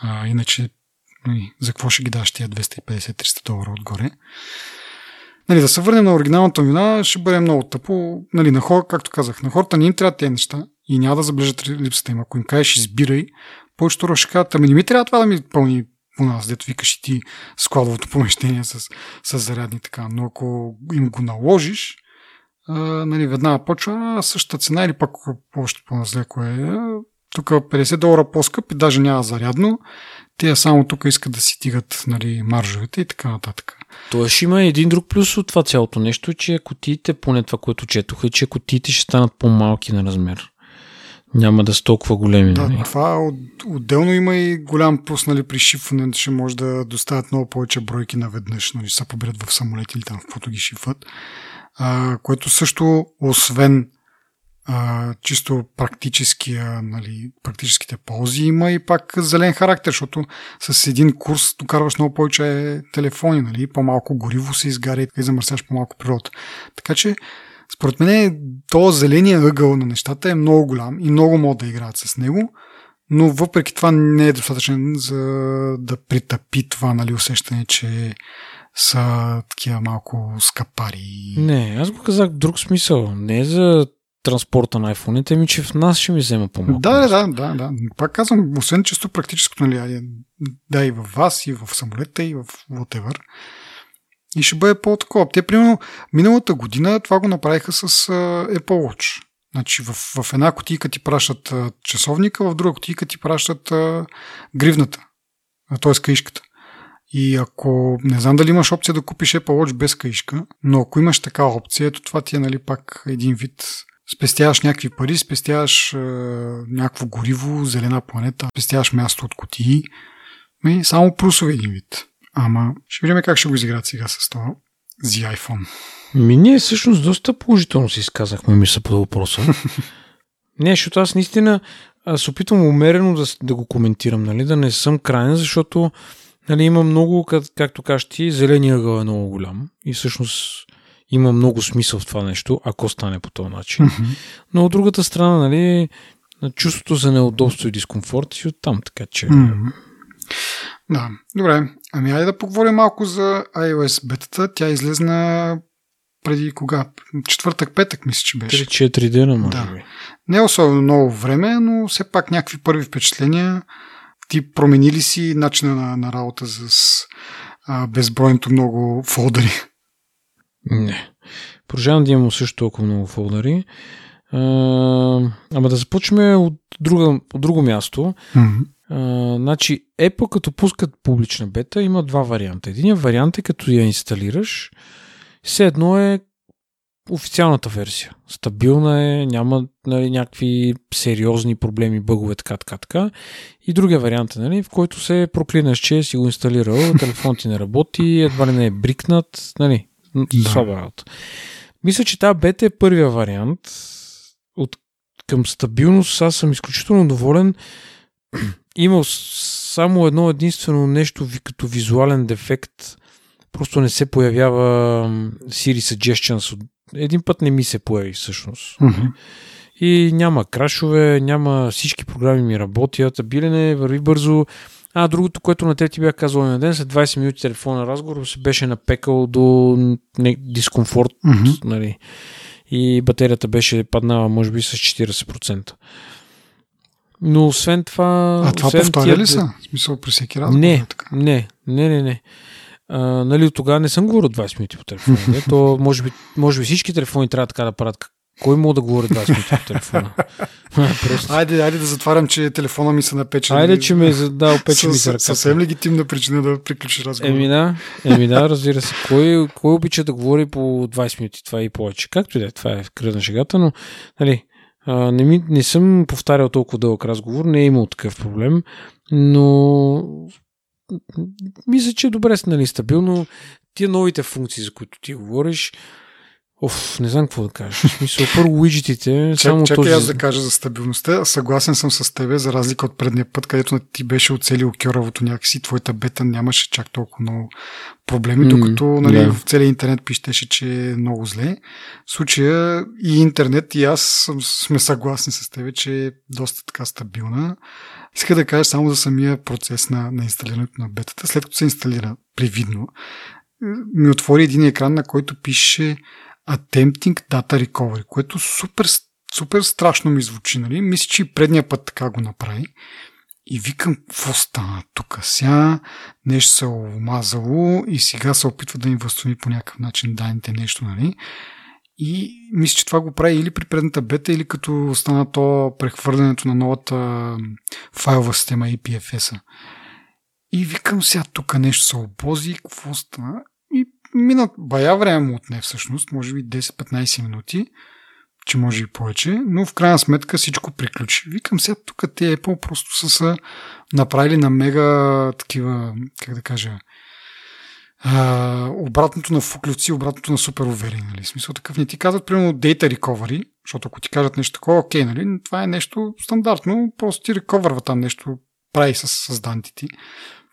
А, иначе, нали, за какво ще ги даш тия 250-300 долара отгоре? Нали, да се върнем на оригиналната вина, ще бъде много тъпо. Нали, на хора, както казах, на хората не им трябва тези неща и няма да заблежат липсата им. Ако им кажеш избирай, повечето ще кажат, ами не ми трябва това да ми пълни по нас, дето викаш и ти складовото помещение с, с зарядни така. Но ако им го наложиш, а, нали, веднага почва същата цена или пък още по-назлеко е тук 50 долара по-скъп и даже няма зарядно. Те само тук искат да си тигат нали, маржовете и така нататък. Ще има един друг плюс от това цялото нещо, че кутиите, поне това, което четох, е, че кутиите ще станат по-малки на размер. Няма да са толкова големи. Да, нали? това от, отделно има и голям плюс нали, при шифване, че може да доставят много повече бройки наведнъж, нали, са поберат в самолети или там в каквото ги шифват. А, което също, освен а, чисто практическия, нали, практическите ползи, има и пак зелен характер, защото с един курс докарваш много повече телефони, нали, по-малко гориво се изгаря и замърсяш по-малко природа. Така че, според мен, то зеления ъгъл на нещата е много голям и много могат да играят с него, но въпреки това не е достатъчен за да притъпи това нали, усещане, че са такива малко скапари. Не, аз го казах друг смисъл. Не е за транспорта на iPhone, ми, че в нас ще ми взема по-малко. Да, да, да, да. Пак казвам, освен чисто практическото, нали, да и в вас, и в самолета, и в whatever. И ще бъде по-такова. Те, примерно, миналата година това го направиха с uh, Apple Watch. Значи в, в една котийка ти пращат uh, часовника, в друга котийка ти пращат uh, гривната, т.е. каишката. И ако не знам дали имаш опция да купиш Apple Watch без каишка, но ако имаш такава опция, ето това ти е нали, пак един вид спестяваш някакви пари, спестяваш е, някакво гориво, зелена планета, спестяваш място от котии. И само плюсове един вид. Ама ще видим как ще го изиграят сега с това Z iPhone. Ми ние всъщност доста положително си изказахме мисля по въпроса. (laughs) не, защото аз наистина се опитвам умерено да, да го коментирам, нали, да не съм крайен, защото нали, има много, как, както кажеш ти, зеления ъгъл е много голям и всъщност има много смисъл в това нещо, ако стане по този начин. Mm-hmm. Но от другата страна, нали, чувството за неудобство и дискомфорт си оттам, така че... Mm-hmm. Да, добре. Ами айде да поговорим малко за iOS бетата. Тя излезна преди кога? Четвъртък, петък, мисля, че беше. 3-4 дена, може да. би. Не особено много време, но все пак някакви първи впечатления. Ти промени ли си начина на, на работа с а, безбройното много фолдъри? Не. Продължавам да имам също толкова много фолдъри. А, ама да започнем от, друга, от друго място. Mm-hmm. А, значи, Apple като пускат публична бета има два варианта. Единият вариант е като я инсталираш, все едно е официалната версия. Стабилна е, няма нали, някакви сериозни проблеми, бъгове, така, така, така. И другия вариант е, нали, в който се проклинаш, че си го инсталирал, (laughs) телефон ти не работи, едва ли не е брикнат, нали, да. слаба работа. Мисля, че тази бета е първия вариант. От към стабилност аз съм изключително доволен. (clears throat) Имал само едно единствено нещо като визуален дефект. Просто не се появява Siri Suggestions. Един път не ми се появи всъщност. Mm-hmm. И няма крашове, няма всички програми ми работят, билене върви бързо. А другото, което на теб ти бях казал на ден, след 20 минути телефонен разговор се беше напекал до не, дискомфорт. Mm-hmm. Нали, и батерията беше паднала, може би, с 40%. Но освен това... А това повторя ли са? В смисъл при всеки разговор? Не, така? не, не, не, не. А, нали, от тогава не съм говорил 20 минути по телефона. (laughs) То, може би, може би всички телефони трябва така да правят кой мога да говори 20 минути по телефона? (laughs) Просто... Айде, айде да затварям, че телефона ми се напече. Айде, че ме да, опече ми се ръката. Съвсем легитимна причина да приключи разговора. Еми да, еми да, разбира се. Кой, кой обича да говори по 20 минути, това и повече? Както и да е, това е в кръда на шегата, но нали, а, не, ми, не съм повтарял толкова дълъг разговор, не е имал такъв проблем, но мисля, че е добре нали, стабилно. Тия новите функции, за които ти говориш, Оф, не знам какво да кажа. В смисъл, първо уиджетите, само чакай този... аз да кажа за стабилността. Съгласен съм с тебе, за разлика от предния път, където ти беше оцелил кьоравото някакси, твоята бета нямаше чак толкова много проблеми, mm, докато нали, yeah. в целия интернет пищеше, че е много зле. В случая и интернет, и аз сме съгласни с тебе, че е доста така стабилна. Иска да кажа само за самия процес на, на инсталирането на бетата. След като се инсталира привидно, ми отвори един екран, на който пише Attempting Data Recovery, което супер, супер страшно ми звучи, нали? Мисля, че и предния път така го направи. И викам, какво стана тук? Сега нещо се омазало и сега се опитва да им възстанови по някакъв начин данните нещо, нали? И мисля, че това го прави или при предната бета, или като стана то прехвърлянето на новата файлова система IPFS-а. И викам сега тук нещо се обози, какво стана? Минат бая време му отне всъщност, може би 10-15 минути, че може и повече, но в крайна сметка всичко приключи. Викам сега, тук те Apple просто са се направили на мега такива, как да кажа, а, обратното на фуклюци, обратното на супер уверени. Нали? Смисъл такъв не ти казват, примерно, data recovery, защото ако ти кажат нещо такова, окей, нали? това е нещо стандартно, просто ти рековърва там нещо, прави с, с данните ти.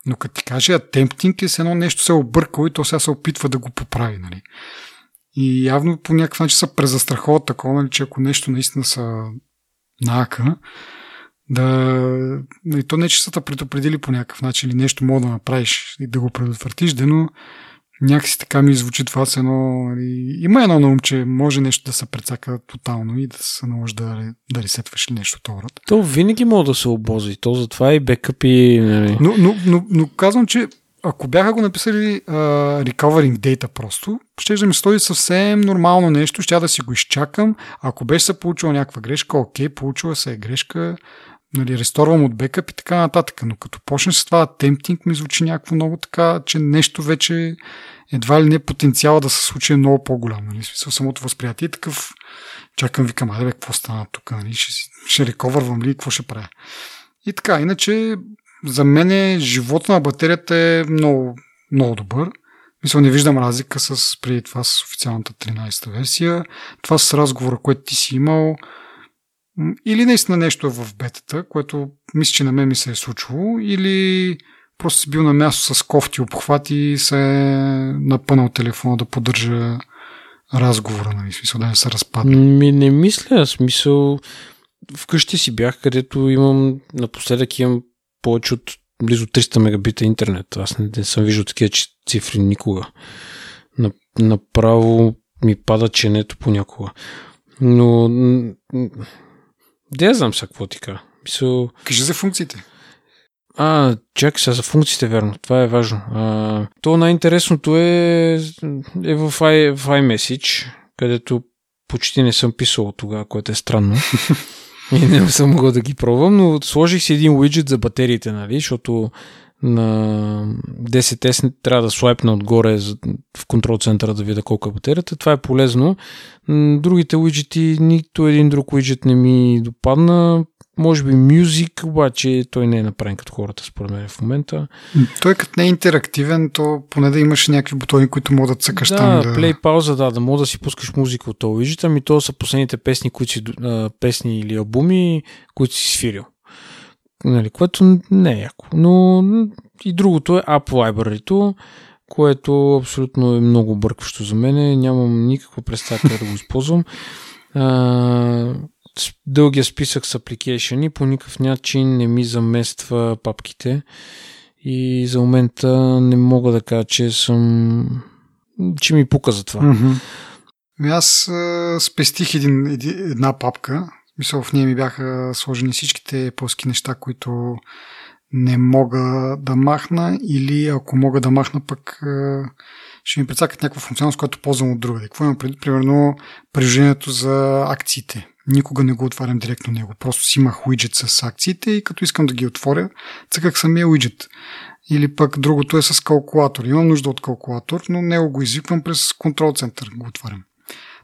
Но като ти каже attempting е с едно нещо се объркало и то сега се опитва да го поправи. Нали? И явно по някакъв начин се презастраховат такова, нали, че ако нещо наистина са нака, да... И то не, че са те предупредили по някакъв начин или нещо мога да направиш и да го предотвратиш, да, но някакси така ми звучи това с едно... Нали, има едно на ум, че може нещо да се прецака тотално и да се наложи да, да ресетваш или нещо това. То винаги може да се обози. То затова и бекъпи... Нали. Но, но, но, но казвам, че ако бяха го написали uh, recovering data просто, ще да ми стои съвсем нормално нещо, ще да си го изчакам. Ако беше се получила някаква грешка, окей, получила се е грешка, нали, ресторвам от бекъп и така нататък. Но като почне с това темптинг, ми звучи някакво много така, че нещо вече едва ли не потенциала да се случи е много по-голям. Нали? Смисъл самото възприятие е такъв. Чакам, викам, айде какво стана тук? Нали? Ще, ще рековървам ли? Какво ще правя? И така, иначе за мен е, живота на батерията е много, много добър. Мисля, не виждам разлика с преди това с официалната 13-та версия. Това с разговора, който ти си имал, или наистина нещо е в бетата, което мисля, че на мен ми се е случило, или просто си бил на място с кофти обхвати и се е напънал телефона да поддържа разговора, нали, смисъл да не се разпадне. Ми не мисля, смисъл вкъщи си бях, където имам напоследък имам повече от близо 300 мегабита интернет. Аз не, не съм виждал такива цифри никога. Направо ми пада ченето понякога. Но да я знам сега какво ти кажа. Мисъл... Кажи за функциите. А, чакай сега за функциите, верно. Това е важно. А, то най-интересното е, е в, I, в iMessage, където почти не съм писал тогава, което е странно. (laughs) И не съм могъл да ги пробвам, но сложих си един уиджет за батериите, нали, защото на 10S трябва да слайпна отгоре в контрол центъра да видя колко е батерията. Това е полезно. Другите уиджети, нито един друг уиджет не ми допадна. Може би Music, обаче той не е направен като хората, според мен в момента. Той като не е интерактивен, то поне да имаш някакви бутони, които могат да цъкаш да, там. Да, play пауза, да, да мога да си пускаш музика от този уиджет, ами то са последните песни, които си, песни или албуми, които си свирил нали, което не е яко. Но и другото е App Library, което абсолютно е много бъркващо за мен. Нямам никаква представа как да го използвам. А, дългия списък с апликейшени по никакъв начин не ми замества папките и за момента не мога да кажа, че съм че ми пука за това. Mm-hmm. Аз а, спестих един, една папка, Мисля, в нея ми бяха сложени всичките плоски неща, които не мога да махна или ако мога да махна пък ще ми прецакат някаква функционалност, която ползвам от другаде. Какво имам преди? Примерно приложението за акциите. Никога не го отварям директно него. Просто си имах уиджет с акциите и като искам да ги отворя, цъках самия уиджет. Или пък другото е с калкулатор. Имам нужда от калкулатор, но него го извиквам през контрол център, го отварям.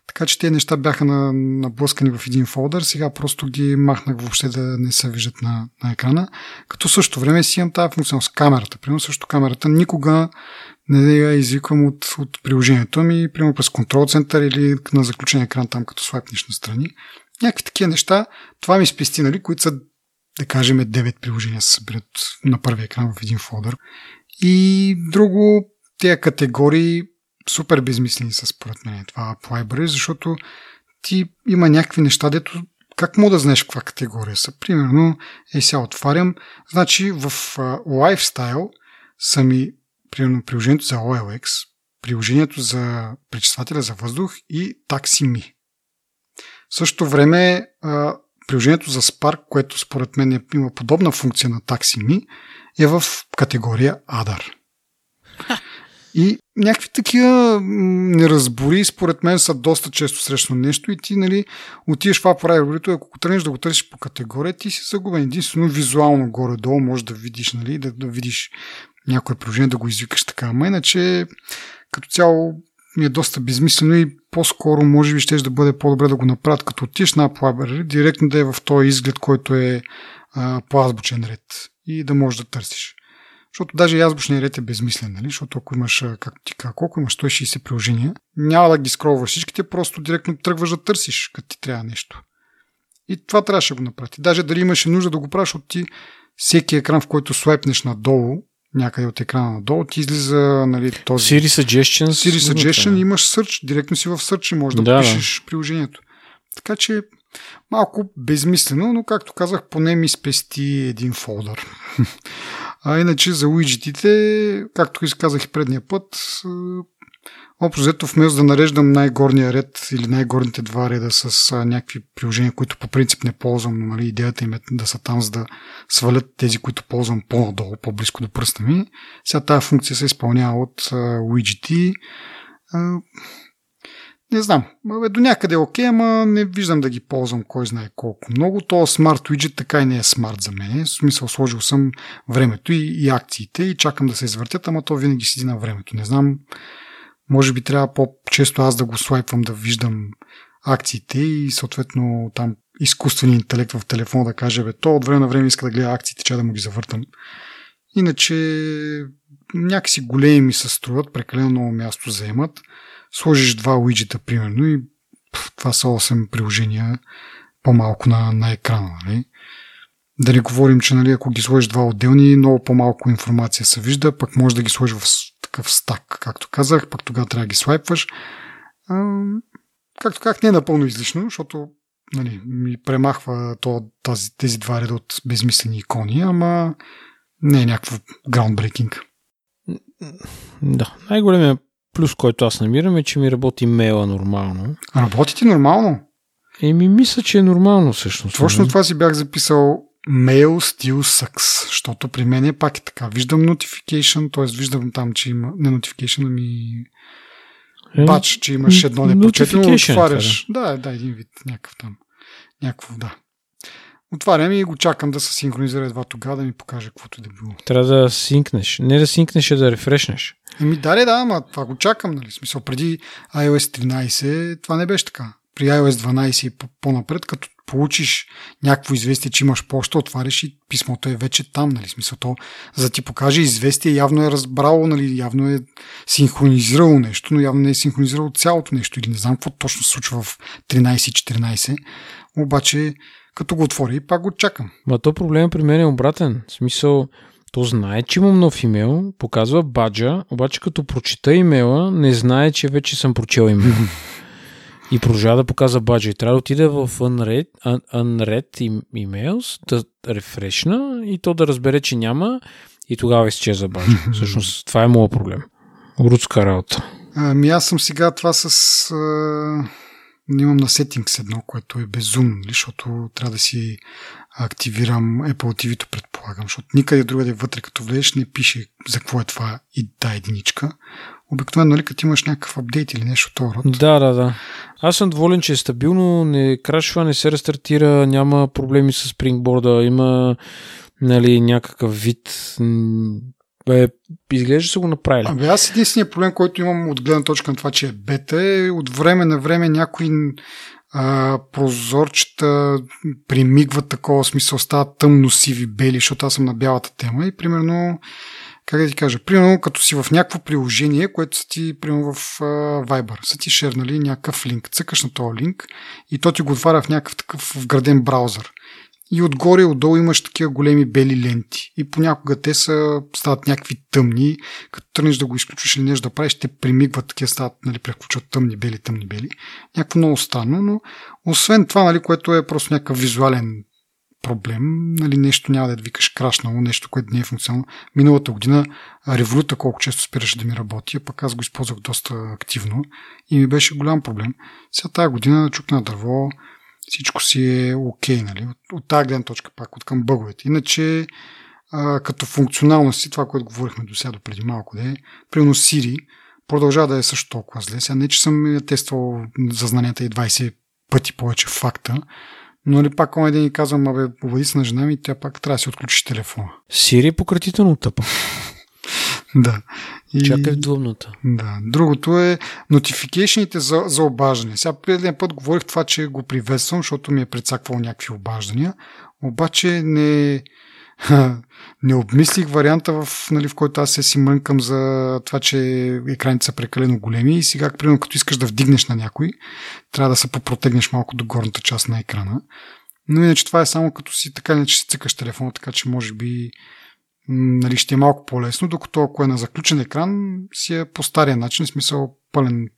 Така че тези неща бяха на, наблъскани в един фолдър. Сега просто ги махнах въобще да не се виждат на, на екрана. Като също време си имам тази функция с камерата. Примерно също камерата никога не я извиквам от, от приложението ми, примерно през контрол център или на заключен екран там, като слайпнеш на страни. Някакви такива неща. Това ми спести, нали, които са, да кажем, 9 приложения се събират на първи екран в един фолдър. И друго, тези категории супер безмислени са според мен това Library, защото ти има някакви неща, дето как мога да знаеш каква категория са? Примерно, е сега отварям, значи в Lifestyle са ми примерно приложението за OLX, приложението за пречиствателя за въздух и TaxiMe. В същото време uh, приложението за Spark, което според мен е, има подобна функция на TaxiMe, е в категория Other. И някакви такива неразбори, според мен, са доста често срещано нещо и ти, нали, отиваш в App ако тръгнеш да го търсиш по категория, ти си загубен. Единствено визуално горе-долу можеш да видиш, нали, да, да видиш някое приложение, да го извикаш така. Ама иначе, като цяло, ми е доста безмислено и по-скоро може би ще да бъде по-добре да го направят, като отиш на App директно да е в този изглед, който е а, по азбучен ред и да можеш да търсиш. Защото даже и ред е безмислен, нали? Защото ако имаш, както ти кажа, колко имаш 160 приложения, няма да ги скролваш всичките, просто директно тръгваш да търсиш, като ти трябва нещо. И това трябваше да го направи. Даже дали имаше нужда да го правиш, от ти всеки екран, в който слайпнеш надолу, някъде от екрана надолу, ти излиза нали, този... Siri Suggestions. Siri Suggestion, имаш search, директно си в search и можеш да, да пишеш да. приложението. Така че малко безмислено, но както казах, поне ми спести един фолдър. (laughs) а иначе за уиджетите, както изказах и предния път, Общо взето, вместо да нареждам най-горния ред или най-горните два реда с някакви приложения, които по принцип не ползвам, но нали, идеята им е да са там, за да свалят тези, които ползвам по-надолу, по-близко до пръста ми. Сега тази функция се изпълнява от. А, не знам, до някъде е окей, ама не виждам да ги ползвам кой знае колко много. То смарт widget така и не е смарт за мен. В смисъл сложил съм времето и, и акциите и чакам да се извъртят, ама то винаги седи на времето. Не знам може би трябва по-често аз да го слайпвам, да виждам акциите и съответно там изкуствен интелект в телефона да каже, бе, то от време на време иска да гледа акциите, че да му ги завъртам. Иначе някакси големи се струват, прекалено много място заемат. Сложиш два уиджета, примерно, и това са 8 приложения по-малко на, на екрана. Нали? Да не говорим, че нали, ако ги сложиш два отделни, много по-малко информация се вижда, пък може да ги сложиш в такъв стак, както казах, пък тогава трябва да ги слайпваш. Както как не е напълно излишно, защото нали, ми премахва то, тази, тези два реда от безмислени икони, ама не е някакво groundbreaking. Да, най-големия плюс, който аз намирам е, че ми работи мейла нормално. Работи ти нормално? Еми, мисля, че е нормално всъщност. Точно нали? това си бях записал Mail still sucks, защото при мен е пак е така. Виждам notification, т.е. виждам там, че има не notification, ами бач, че имаш едно непрочетено, отваряш. Да, да, един вид, някакъв там. Някакво, да. Отварям и го чакам да се синхронизира едва тогава да ми покаже каквото да било. Трябва да синкнеш. Не да синкнеш, а да рефрешнеш. Еми да, да, ама това го чакам, нали? Смисъл, преди iOS 13 това не беше така. При iOS 12 и по-напред, като получиш някакво известие, че имаш почта, отваряш и писмото е вече там, нали? Смисъл то, за да ти покаже известие, явно е разбрало, нали? Явно е синхронизирало нещо, но явно не е синхронизирало цялото нещо или не знам какво точно се случва в 13-14. Обаче, като го отворя и пак го чакам. Ма то проблем при мен е обратен. В смисъл, то знае, че имам нов имейл, показва баджа, обаче като прочита имейла, не знае, че вече съм прочел имейл. (laughs) И продължава да показва баджа. И трябва да отида в unread, unread emails, да рефрешна и то да разбере, че няма и тогава изчезва баджа. (laughs) Всъщност това е моят проблем. Рудска работа. Ами аз съм сега това с... А... Имам на Settings едно, което е безумно, нали, защото трябва да си активирам Apple TV, предполагам, защото никъде другаде вътре, като влезеш, не пише за какво е това и да единичка обикновено, нали, като имаш някакъв апдейт или нещо от род. Да, да, да. Аз съм доволен, че е стабилно, не крашва, не се рестартира, няма проблеми с спрингборда, има нали, някакъв вид. Бе, изглежда се го направили. Абе, аз единственият проблем, който имам от гледна точка на това, че е бета, е от време на време някои а, прозорчета примигват такова смисъл, стават тъмно сиви бели, защото аз съм на бялата тема и примерно как да ти кажа, примерно като си в някакво приложение, което са ти, примерно в uh, Viber, са ти шернали някакъв линк, цъкаш на този линк и то ти го отваря в някакъв такъв вграден браузър. И отгоре и отдолу имаш такива големи бели ленти. И понякога те са, стават някакви тъмни. Като тръгнеш да го изключиш или нещо да правиш, те примигват, такива стават, нали, превключват тъмни, бели, тъмни, бели. Някакво много странно, но освен това, нали, което е просто някакъв визуален проблем, нали, нещо няма да викаш крашнало, нещо, което не е функционално. Миналата година революта колко често спираше да ми работи, а пък аз го използвах доста активно и ми беше голям проблем. Сега тази година чук на дърво, всичко си е окей, okay, нали? От, от тази гледна точка пак, от към бъговете. Иначе, а, като функционалност, това, което говорихме до сега, до преди малко, да е, примерно Siri продължава да е също толкова зле. Сега не, че съм тествал за знанията и 20 пъти повече факта, но ли нали, пак онен ден ни казвам, абе, поведи се на жена ми и тя пак трябва да си отключиш телефона. Сири е пократително тъпа. Да. И... Чакай в двумната. Да. Другото е нотификейшните за, за обаждане. Сега предния път говорих това, че го приветствам, защото ми е предсаквал някакви обаждания. Обаче не, не обмислих варианта, в, нали, в който аз се си мрънкам за това, че екраните са прекалено големи и сега, примерно, като искаш да вдигнеш на някой, трябва да се попротегнеш малко до горната част на екрана. Но иначе това е само като си така не че си цъкаш телефона, така че може би нали, ще е малко по-лесно, докато ако е на заключен екран, си е по стария начин, в смисъл пълен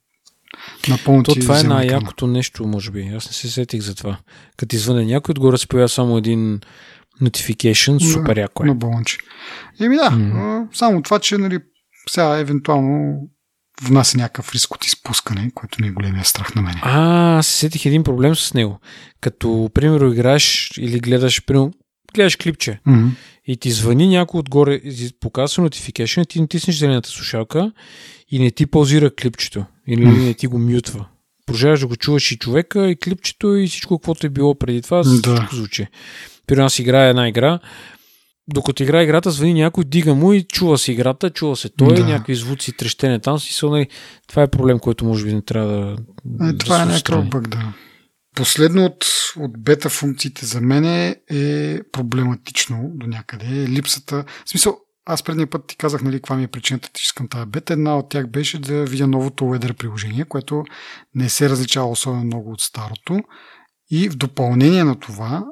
напълно То това е най-якото нещо, може би. Аз не се сетих за това. Като извън някой, отгоре се появява само един notification, супер да, яко е. На балонче. Еми да, mm. само това, че нали, сега евентуално внася някакъв риск от изпускане, което ми е големия страх на мен. А, се сетих един проблем с него. Като, примерно, играеш или гледаш, примерно, гледаш клипче mm-hmm. и ти звъни някой отгоре, показва notification, ти натиснеш зелената слушалка и не ти паузира клипчето или mm-hmm. не ти го мютва. Продължаваш да го чуваш и човека, и клипчето, и всичко, каквото е било преди това, да. всичко звучи. При нас играе една игра, докато играе играта, звъни някой, дига му и чува се играта, чува се той, да. някакви звуци, трещене там, си нали, това е проблем, който може би не трябва да. Е, това да е някакъв бък, да. Последно от, от бета функциите за мен е проблематично до някъде. Е липсата. В смисъл, аз предния път ти казах, нали, каква ми е причината, че искам тази бета. Една от тях беше да видя новото Weather приложение, което не се различава особено много от старото. И в допълнение на това,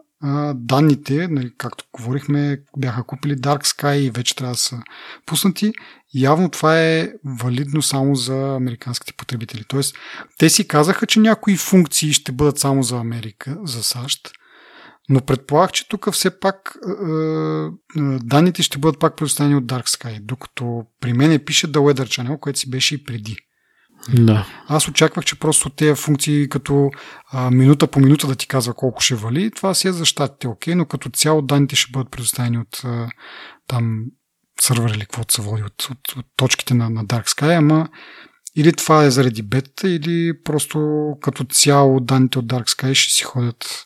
данните, нали, както говорихме, бяха купили Dark Sky и вече трябва да са пуснати. Явно това е валидно само за американските потребители. Тоест, те си казаха, че някои функции ще бъдат само за Америка, за САЩ, но предполагах, че тук все пак е, е, данните ще бъдат пак предоставени от Dark Sky, докато при мен пише The Weather Channel, което си беше и преди. Да. Аз очаквах, че просто тези функции като а, минута по минута да ти казва колко ще вали, това си е за щатите, окей, но като цяло данните ще бъдат предоставени от а, там сървър или каквото се води от, от, от точките на, на Dark Sky, ама или това е заради бета, или просто като цяло данните от Dark Sky ще си ходят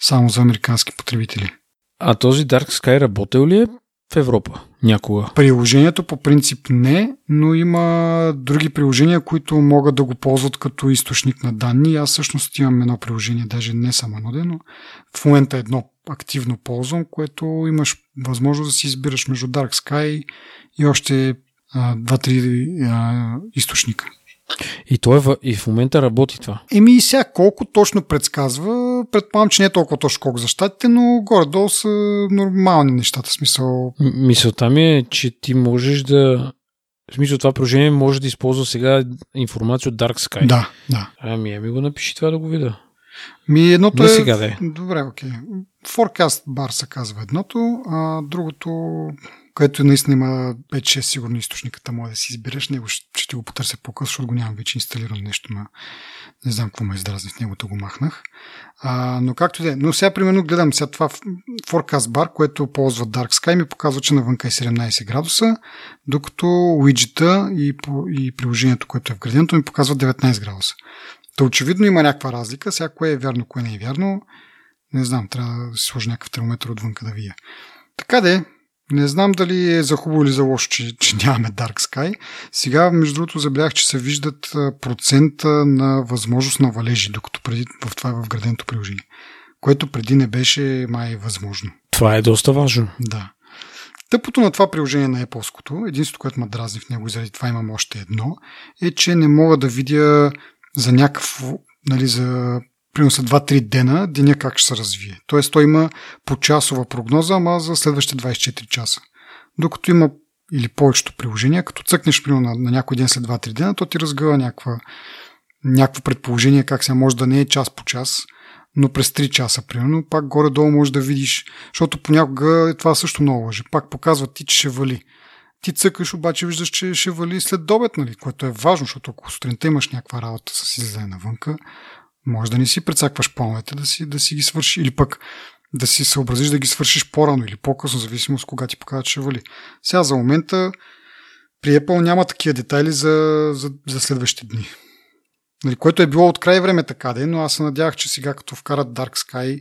само за американски потребители. А този Dark Sky работил ли е в Европа някога? Приложението по принцип не, но има други приложения, които могат да го ползват като източник на данни. Аз всъщност имам едно приложение, даже не само едно, но в момента едно активно ползвам, което имаш възможност да си избираш между Dark Sky и още два-три източника. И, той в, и в момента работи това. Еми и сега колко точно предсказва, предполагам, че не е толкова точно колко за щатите, но горе-долу са нормални нещата. Смисъл... Мисълта ми е, че ти можеш да в смисъл това приложение може да използва сега информация от Dark Sky. Да, да. Ами, ами го напиши това да го видя. Ми едното е... сега да е. Добре, окей. Forecast bar се казва едното, а другото което наистина има 5-6 сигурно източниката може да си избереш. Него ще, ще го потърся по-късно, защото го нямам вече инсталирано нещо, но не знам какво ме издразни в него, го махнах. А, но както да е. Но сега, примерно, гледам сега това Forecast Bar, което ползва Dark Sky, ми показва, че навънка е 17 градуса, докато уиджета и, и приложението, което е вграденото, ми показва 19 градуса. Та очевидно има някаква разлика. Сега кое е вярно, кое не е вярно, не знам, трябва да си сложа някакъв термометр отвънка да вия. Така да е, не знам дали е за хубаво или за лошо, че, че нямаме Dark Sky. Сега, между другото, забелях, че се виждат процента на възможност на валежи, докато преди в това е в граденото приложение. Което преди не беше май възможно. Това е доста важно. Да. Тъпото на това приложение на Apple-ското, единството, което ме дразни в него и заради това имам още едно, е, че не мога да видя за някакво, нали, за примерно след 2-3 дена, деня как ще се развие. Тоест той има почасова прогноза, ама за следващите 24 часа. Докато има или повечето приложения, като цъкнеш примерно на, на някой ден след 2-3 дена, то ти разгъва някаква, някакво предположение как се може да не е час по час, но през 3 часа, примерно, пак горе-долу можеш да видиш, защото понякога това също много лъже. Пак показва ти, че ще вали. Ти цъкаш, обаче виждаш, че ще вали след добед, нали? което е важно, защото ако сутринта имаш някаква работа с излезане навънка, може да не си прецакваш плановете да си, да си ги свършиш или пък да си съобразиш да ги свършиш по-рано или по-късно, зависимост кога ти показва, че вали. Сега за момента при Apple няма такива детайли за, за, за следващите дни. Нали, което е било от край време така да е, но аз се надявах, че сега като вкарат Dark Sky,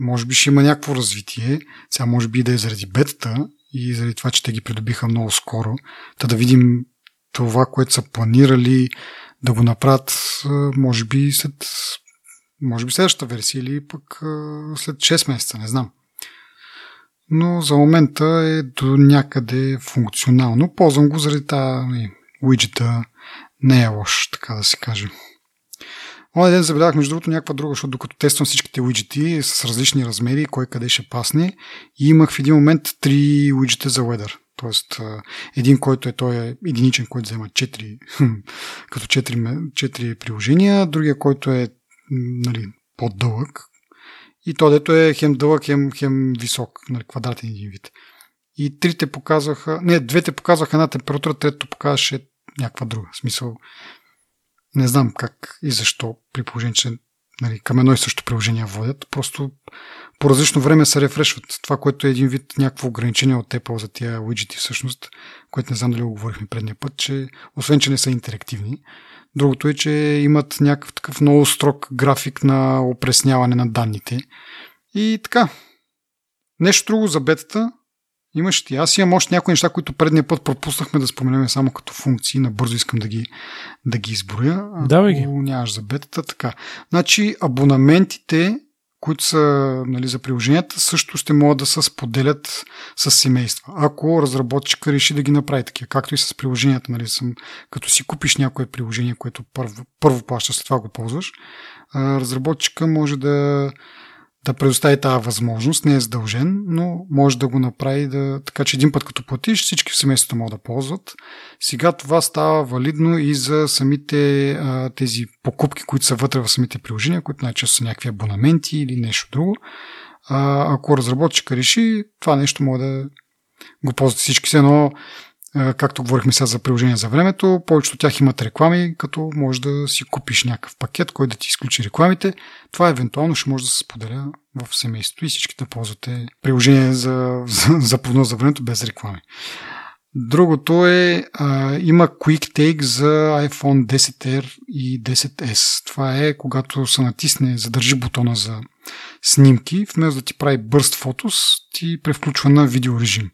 може би ще има някакво развитие. Сега може би да е заради бетата и заради това, че те ги придобиха много скоро. Та да видим това, което са планирали, да го направят, може би след може би следващата версия или пък след 6 месеца, не знам. но за момента е до някъде функционално. Ползвам го заради тази уиджета. Не е лош, така да се каже. Онен ден забелязах, между другото, някаква друга, защото докато тествам всичките уиджети с различни размери, кой къде ще пасне, и имах в един момент три уиджета за Weather. Тоест, един, който е той е единичен, който взема 4, като 4, 4 приложения, другия, който е нали, по-дълъг, и то дето е хем дълъг, хем, хем висок, нали, квадратен един вид. И трите показваха, не, двете показваха една температура, третото показваше някаква друга. В смисъл, не знам как и защо, при положение, че нали, към едно и също приложение водят. Просто по различно време се рефрешват. Това, което е един вид някакво ограничение от Apple за тия уиджети всъщност, което не знам дали го говорихме предния път, че освен, че не са интерактивни, другото е, че имат някакъв такъв много строг график на опресняване на данните. И така. Нещо друго за бетата, Имаш ти. Аз имам още някои неща, които предния път пропуснахме да споменем само като функции. Набързо искам да ги, да ги изброя. Давай ги. Нямаш за бетата. Така. Значи, абонаментите, които са нали, за приложенията, също ще могат да се споделят с семейства. Ако разработчика реши да ги направи такива, както и с приложенията. Нали, съм, като си купиш някое приложение, което първо, първо плащаш, след това го ползваш, разработчика може да да предостави тази възможност. Не е задължен, но може да го направи да, така че един път като платиш, всички в семейството могат да ползват. Сега това става валидно и за самите а, тези покупки, които са вътре в самите приложения, които най-често са някакви абонаменти или нещо друго. А, ако разработчика реши, това нещо може да го ползват всички. Се едно както говорихме сега за приложение за времето, повечето от тях имат реклами, като може да си купиш някакъв пакет, който да ти изключи рекламите. Това евентуално ще може да се споделя в семейството и всички да ползвате приложение за, за, за прогноз за времето без реклами. Другото е, а, има Quick Take за iPhone 10R и 10S. Това е когато се натисне, задържи бутона за снимки, вместо да ти прави Burst Photos, ти превключва на видеорежим.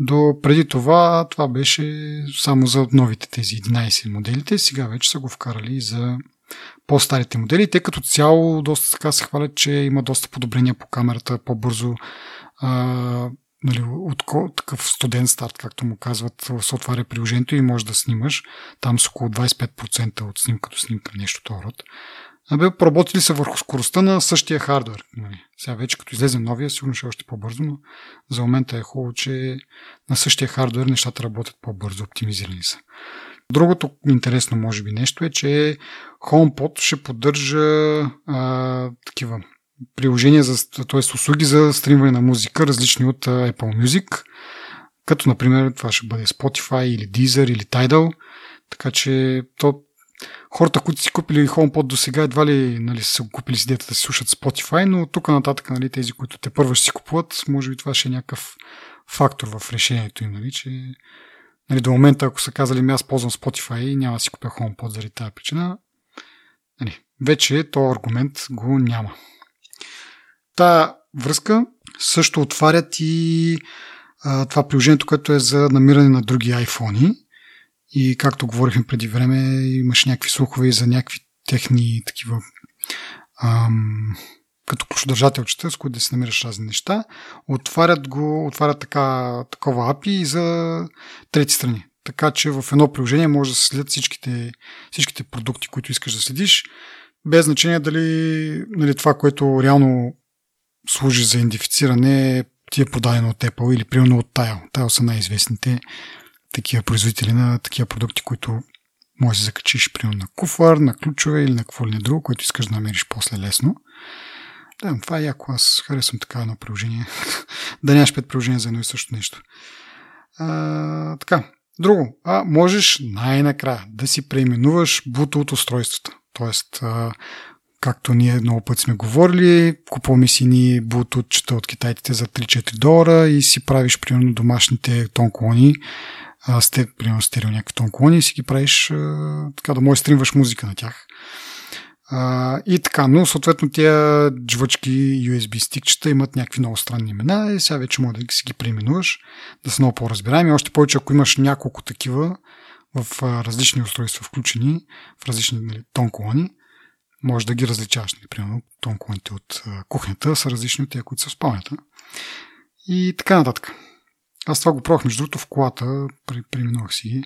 До преди това, това беше само за новите тези 11 моделите. Сега вече са го вкарали за по-старите модели. Те като цяло доста така се хвалят, че има доста подобрения по камерата, по-бързо а, нали, от такъв студент старт, както му казват, се отваря приложението и може да снимаш. Там с около 25% от снимка до снимка, нещо това род. Абе, поработили са върху скоростта на същия хардвер. Нали. Сега вече като излезе новия, сигурно ще е още по-бързо, но за момента е хубаво, че на същия хардвер нещата работят по-бързо, оптимизирани са. Другото интересно, може би, нещо е, че HomePod ще поддържа а, такива приложения, за, т.е. услуги за стримване на музика, различни от Apple Music, като, например, това ще бъде Spotify или Deezer или Tidal, така че то хората, които си купили HomePod до сега, едва ли нали, са купили си идеята да си слушат Spotify, но тук нататък нали, тези, които те първо ще си купуват, може би това ще е някакъв фактор в решението им, нали, че нали, до момента, ако са казали, ми аз ползвам Spotify и няма да си купя HomePod заради тази причина, нали, вече този аргумент го няма. Та връзка също отварят и а, това приложението, което е за намиране на други iPhone. И както говорихме преди време, имаше някакви слухове за някакви техни такива ам, като ключодържателчета, с които да си намираш разни неща. Отварят го, отварят така, такова API и за трети страни. Така че в едно приложение може да се следят всичките, всичките продукти, които искаш да следиш, без значение дали нали, това, което реално служи за идентифициране, ти е подадено от Apple или примерно от Tile. Tile са най-известните такива производители на такива продукти, които може да закачиш примерно на куфар, на ключове или на какво ли не друго, което искаш да намериш после лесно. Да, това е яко. Аз харесвам така едно приложение. (laughs) да нямаш пет приложения за едно и също нещо. А, така, друго. А, можеш най-накрая да си преименуваш Bluetooth устройствата. Тоест, а, както ние много пъти сме говорили, купуваме си ни Bluetooth от китайците за 3-4 долара и си правиш примерно домашните тон колони сте, примерно стерео някакви тон колони и си ги правиш а, така да можеш стримваш музика на тях. А, и така, но съответно тия джвачки USB стикчета имат някакви много странни имена и сега вече може да си ги преименуваш, да са много по-разбираеми. Още повече, ако имаш няколко такива в а, различни устройства включени, в различни нали, тон колони, може да ги различаваш. Нали, примерно тон колоните от а, кухнята са различни от тези, които са в спалнята. и така нататък. Аз това го пробвах, между другото, в колата, при, преминувах си.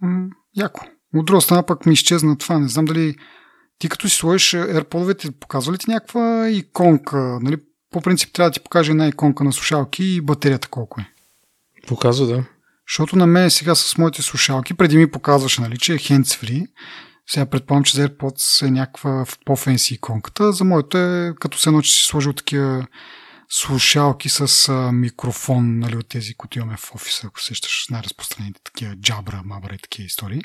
М- яко. От друга страна пък ми изчезна това. Не знам дали ти като си сложиш AirPod-овете, показва ли ти някаква иконка? Нали? По принцип трябва да ти покаже една иконка на слушалки и батерията колко е. Показва, да. Защото на мен сега с моите слушалки, преди ми показваше, нали, че е hands-free. Сега предполагам, че за AirPods е някаква по-фенси иконката. За моето е като се едно, че си сложил такива слушалки с а, микрофон, нали, от тези, които имаме в офиса, ако сещаш най-разпространените такива джабра, мабра и такива истории.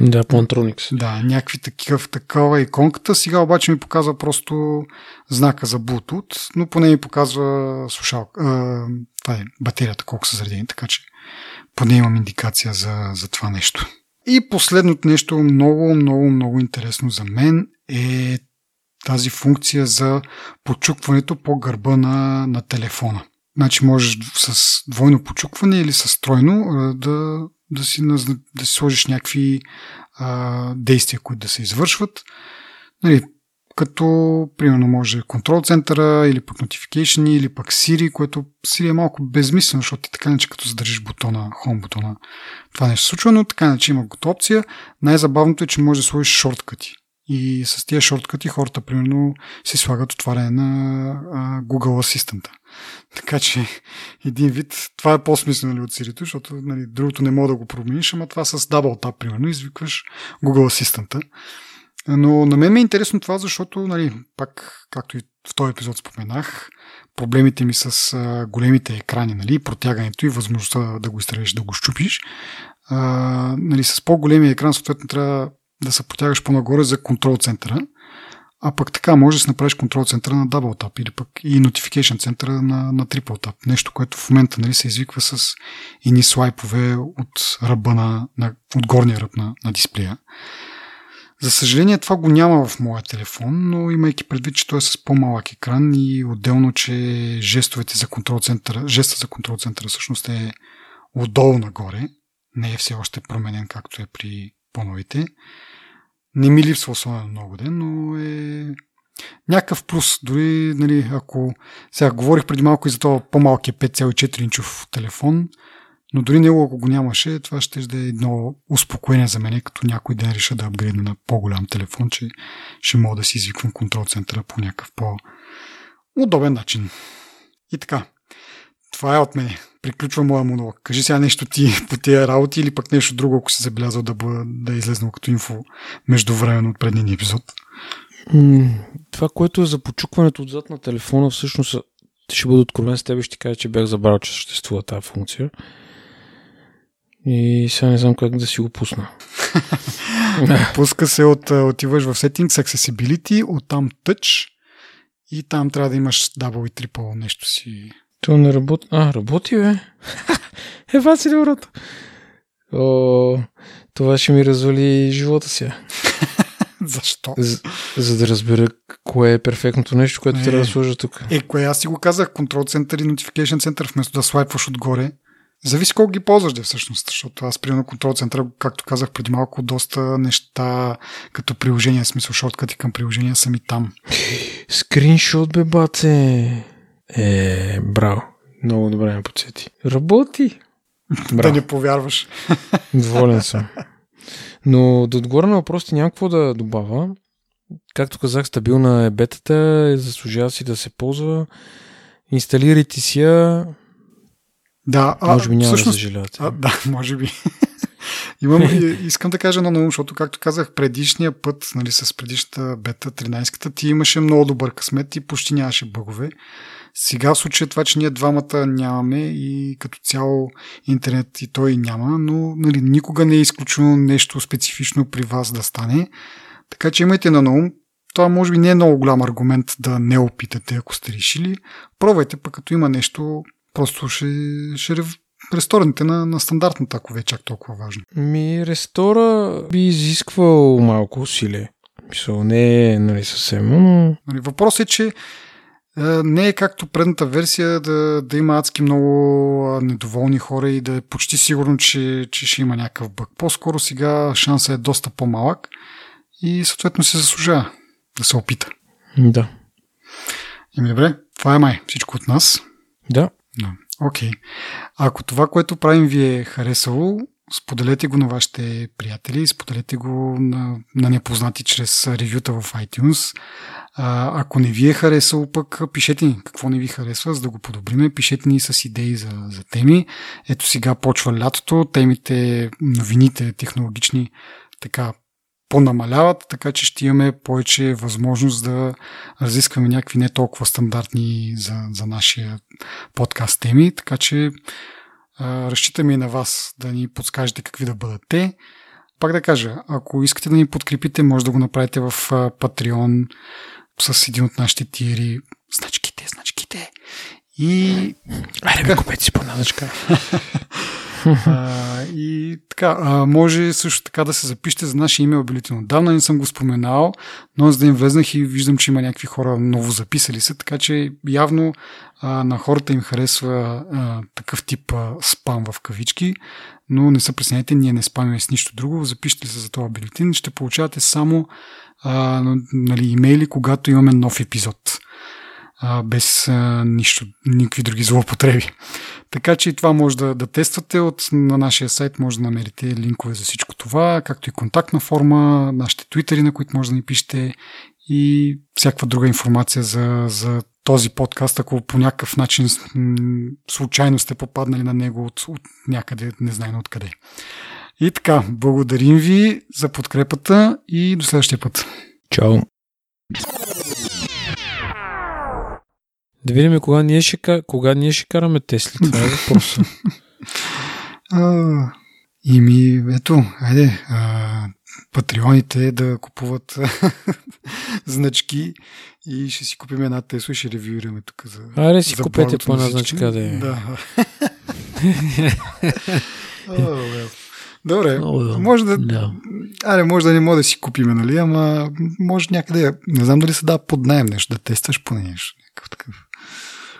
Да, Plantronics. Да, някакви такива, такава иконката. Сега обаче ми показва просто знака за Bluetooth, но поне ми показва слушалка, а, това е батерията, колко са заредени, така че поне имам индикация за, за това нещо. И последното нещо, много, много, много интересно за мен е тази функция за почукването по гърба на, на телефона. Значи можеш с двойно почукване или с тройно да, да, си, да си сложиш някакви а, действия, които да се извършват. Нали, като, примерно, може контрол центъра или пък notification или пък Siri, което Siri е малко безмислено, защото ти така не като задържиш бутона, home бутона, това нещо се случва, но така не че има готова опция. Най-забавното е, че може да сложиш шорткъти. И с тия шорткъти хората, примерно, си слагат отваряне на а, Google Асистента. Така че, един вид, това е по-смислено ли от Siri, защото нали, другото не мога да го промениш, ама това с Double Tap, примерно, извикваш Google Асистента. Но на мен ми е интересно това, защото, нали, пак, както и в този епизод споменах, проблемите ми с а, големите екрани, нали, протягането и възможността да го изтрееш, да го щупиш, а, нали, с по-големия екран, съответно, трябва да се протягаш по-нагоре за контрол центъра. А пък така може да си направиш контрол центъра на Double Tap или пък и Notification центъра на, на Triple Tap. Нещо, което в момента нали, се извиква с ини слайпове от ръба на, на от горния ръб на, на дисплея. За съжаление това го няма в моя телефон, но имайки предвид, че той е с по-малък екран и отделно, че жестовете за контрол центъра, жеста за контрол центъра всъщност е отдолу нагоре, не е все още променен както е при по-новите. Не ми липсва особено много ден, но е някакъв плюс. Дори, нали, ако сега говорих преди малко и за това по-малкия 5,4 инчов телефон, но дори него, ако го нямаше, това ще да е едно успокоение за мен, като някой ден реша да апгрейдна на по-голям телефон, че ще мога да си извиквам контрол центъра по някакъв по-удобен начин. И така, това е от мен. Приключва моя монолог. Кажи сега нещо ти (laughs) по тия работи или пък нещо друго, ако си забелязал да, бъ, да е излезнал като инфо междувременно от предния епизод. Това, което е за почукването отзад на телефона, всъщност ще бъда откровен с теб и ще кажа, че бях забрал, че съществува тази функция. И сега не знам как да си го пусна. (laughs) Пуска се от, отиваш в Settings, Accessibility, оттам Touch и там трябва да имаш Double и Triple нещо си. То не работи. А, работи, бе. (laughs) Ева си доброто. О, това ще ми развали живота си. (laughs) Защо? За, за да разбера кое е перфектното нещо, което е, трябва да сложа тук. Е, кое аз си го казах, контрол център и notification център, вместо да слайпваш отгоре. Зависи колко ги ползваш, да всъщност, защото аз, примерно, контрол центъра, както казах преди малко, доста неща като приложения, смисъл шорткати към приложения са ми там. Скриншот, бе, баце! Е, браво. Много добре ме подсети. Работи! да не повярваш. Доволен съм. Но до отгоре на въпросите няма какво да добавя. Както казах, стабилна е бетата, заслужава си да се ползва. Инсталирайте си я. Да, а, може би няма всъщност, да съжалявате. А, да, може би. (laughs) Имам, искам да кажа едно на ум, защото, както казах, предишния път, нали, с предишната бета, 13-ката, ти имаше много добър късмет и почти нямаше бъгове. Сега в случая това, че ние двамата нямаме и като цяло интернет и той няма, но нали, никога не е изключено нещо специфично при вас да стане. Така че имайте на наум. Това може би не е много голям аргумент да не опитате, ако сте решили. Пробвайте, пък като има нещо, просто ще, ще рестораните на, на стандартната, ако ви е чак толкова важно. Ми, рестора би изисквал малко усилие. Мисъл, не е нали, съвсем, но... Нали, въпросът е, че не е както предната версия да, да има адски много недоволни хора и да е почти сигурно, че, че ще има някакъв бък. По-скоро сега шансът е доста по-малък и съответно се заслужава да се опита. Да. Ими добре, това е май всичко от нас. Да. Да. Окей. Okay. Ако това, което правим ви е харесало, споделете го на вашите приятели, споделете го на, на непознати чрез ревюта в iTunes. А, ако не ви е харесало, пък пишете ни какво не ви харесва, за да го подобриме. Пишете ни с идеи за, за теми. Ето сега почва лятото, темите, новините технологични така понамаляват, така че ще имаме повече възможност да разискваме някакви не толкова стандартни за, за нашия подкаст теми, така че а, разчитаме и на вас да ни подскажете какви да бъдат те. Пак да кажа, ако искате да ни подкрепите, може да го направите в Patreon с един от нашите тиери. Значките, значките. И... Айде, ме купете си по значка. (laughs) а, и така, а, може също така да се запишете за нашия имейл бюлетин. Отдавна не съм го споменал, но за да им влезнах и виждам, че има някакви хора ново записали се, така че явно а, на хората им харесва а, такъв тип а, спам в кавички, но не се пресняйте, ние не спамяме с нищо друго. Запишете се за този бюлетин, ще получавате само а, нали, имейли, когато имаме нов епизод а, без а, нищо, никакви други злоупотреби. (laughs) Така че и това може да, да тествате от, на нашия сайт, може да намерите линкове за всичко това, както и контактна форма, нашите твитери, на които може да ни пишете и всякаква друга информация за, за този подкаст, ако по някакъв начин случайно сте попаднали на него от, от някъде, не знайно откъде. И така, благодарим ви за подкрепата и до следващия път. Чао! Да видим кога ние ще, кога ние ще караме Тесли. Това е въпроса. (laughs) и ми, ето, айде, а, патреоните да купуват (laughs) значки и ще си купим една Тесла и ще ревюираме тук за Аре си за купете по една значка да е. Да. (laughs) oh, Добре, oh, може да... Yeah. Аре, може да не може да си купиме, нали, ама може някъде... Не знам дали се да под найем нещо, да тестваш поне нещо. Някакъв такъв.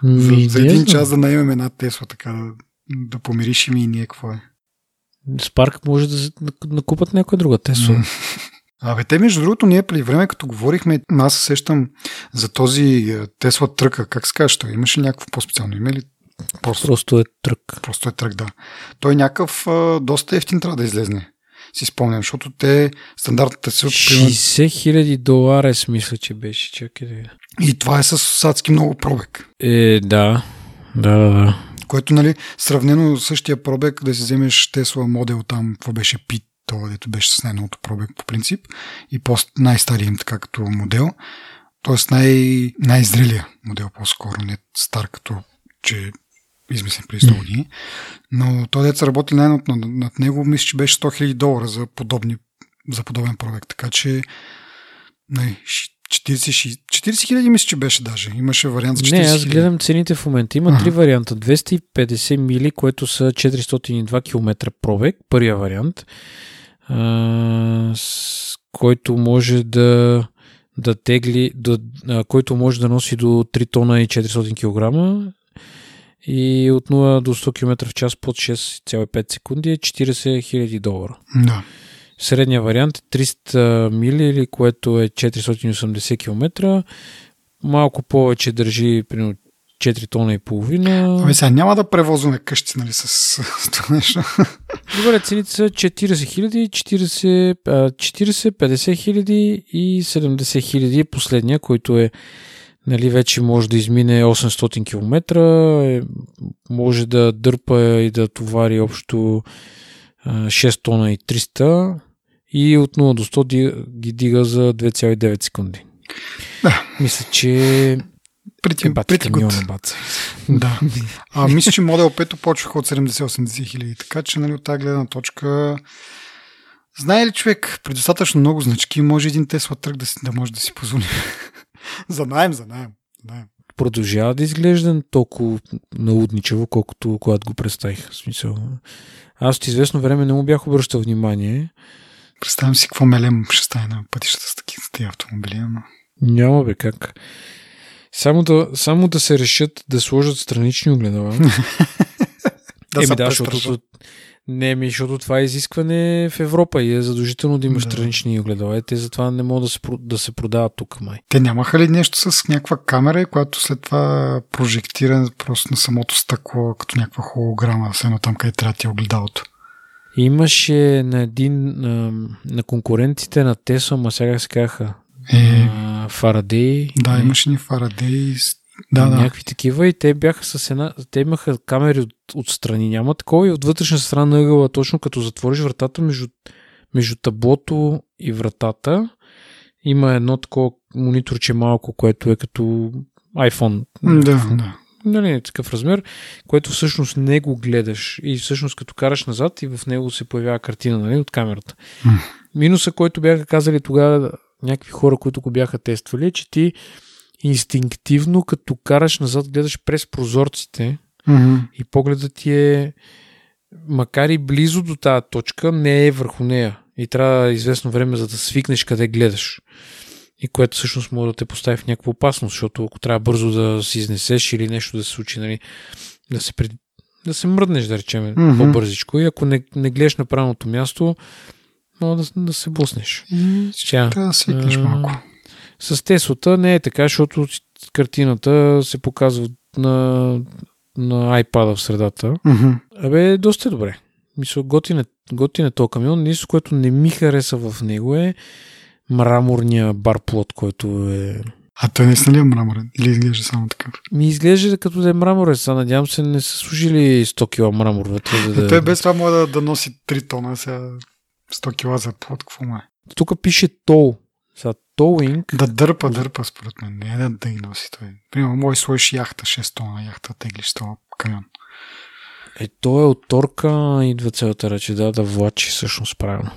За, за един час да наемем една Тесла, така да, да помириш и ние какво е. Спарк може да накупат някоя друга Тесла. Абе, те, между другото, ние преди време, като говорихме, аз се сещам за този Тесла тръка. Как се казва? Имаше някакво по-специално име ли? Просто, Просто е трък. Просто е трък, да. Той е някакъв а, доста ефтин трябва да излезне. Си спомням, защото те стандартната си... 60 хиляди долара, е смисъл, че беше. Чакай. И това е с адски много пробег. Е, да. Да, да, да. Което, нали, сравнено същия пробег, да си вземеш Тесла модел там, какво беше Пит, това, дето беше с най-новото пробег по принцип, и по най-стария им така като модел, т.е. Най- най-зрелия модел по-скоро, не стар като че измислен преди 100 години. Но той деца работи най-над над, над него, мисля, че беше 100 000 долара за, подобни, за подобен проект. Така че не, 40, 40 хиляди мисля, че беше даже. Имаше вариант за 40 Не, аз гледам цените в момента. Има три варианта. 250 мили, което са 402 км пробег. Първия вариант, а, с който може да да тегли, да, а, който може да носи до 3 тона и 400 кг и от 0 до 100 км в час под 6,5 секунди е 40 000 долара. Да. Средния вариант е 300 мили, което е 480 км. Малко повече държи, примерно 4 тона и половина. Ами сега няма да превозваме къщи, нали, с, с това нещо. Добре, цените са 40 хиляди, 40, 40, 50 хиляди и 70 хиляди. Последния, който е нали, вече може да измине 800 км, е, може да дърпа и да товари общо 6 тона и 300 и от 0 до 100 ги дига за 2,9 секунди. Да. Мисля, че Прити, е прити Да. А, мисля, че модел 5 почваха от 70-80 хиляди, така че нали, от тази гледна точка Знае ли човек, при достатъчно много значки може един Тесла тръг да, си, да може да си позволи. За найем, за найем. найем. Продължава да изглежда толкова наудничево, колкото когато го представих. В смисъл. Аз от известно време не му бях обръщал внимание. Представям си какво мелем ще стане на пътищата с такива автомобили, ама... Няма бе как. Само да, само да се решат да сложат странични огледала. (laughs) да, Еми да, защото Не, ми, защото това е изискване в Европа и е задължително да имаш Да. странични огледала. Е, те затова не могат да се, да се продават тук, май. Те нямаха ли нещо с някаква камера, която след това прожектира просто на самото стъкло, като някаква холограма, все едно там, къде трябва ти е огледалото? Имаше на един на, конкурентите на Тесла, ма сега се казаха Е, Фарадей. да, имаше ни Фарадей. Да, да. някакви такива и те бяха с една, те имаха камери от, отстрани, няма такова и от вътрешна страна на ъгъла, точно като затвориш вратата между, между таблото и вратата, има едно такова мониторче малко, което е като iPhone. Да, да. Нали, такъв размер, което всъщност не го гледаш и всъщност като караш назад и в него се появява картина нали, от камерата. Минуса, който бяха казали тогава някакви хора, които го бяха тествали, е, че ти инстинктивно, като караш назад, гледаш през прозорците Мгм. и погледът ти е, макар и близо до тази точка, не е върху нея. И трябва известно време, за да свикнеш къде гледаш. И което всъщност може да те постави в някаква опасност, защото ако трябва бързо да си изнесеш или нещо да се случи, нали, да се, пред... да се мръднеш, да речем, mm-hmm. по-бързичко. И ако не, не гледаш на правилното място, може да, да се блъснеш. И трябва да свикнеш малко. С Теслата не е така, защото картината се показва на, на iPad в средата. Мгм. Абе, доста е добре. Мисля, готин е, готин е този камион. Нищо, което не ми хареса в него е мраморния барплот, който е... А той наистина ли е мраморен? Или изглежда само такъв? Ми изглежда като да е мраморен. Сега надявам се не са служили 100 кила мрамор вътре. За Да. Той без това може да, да носи 3 тона, сега 100 кила за плод, какво му е? Тук пише тол. Сега тowing. Да дърпа, дърпа според мен. Не да, да ги носи той. Примерно, може сложиш яхта, 6 тона яхта, теглиш това камион. Е, то е от торка, идва целата рече, да, да влачи всъщност правилно.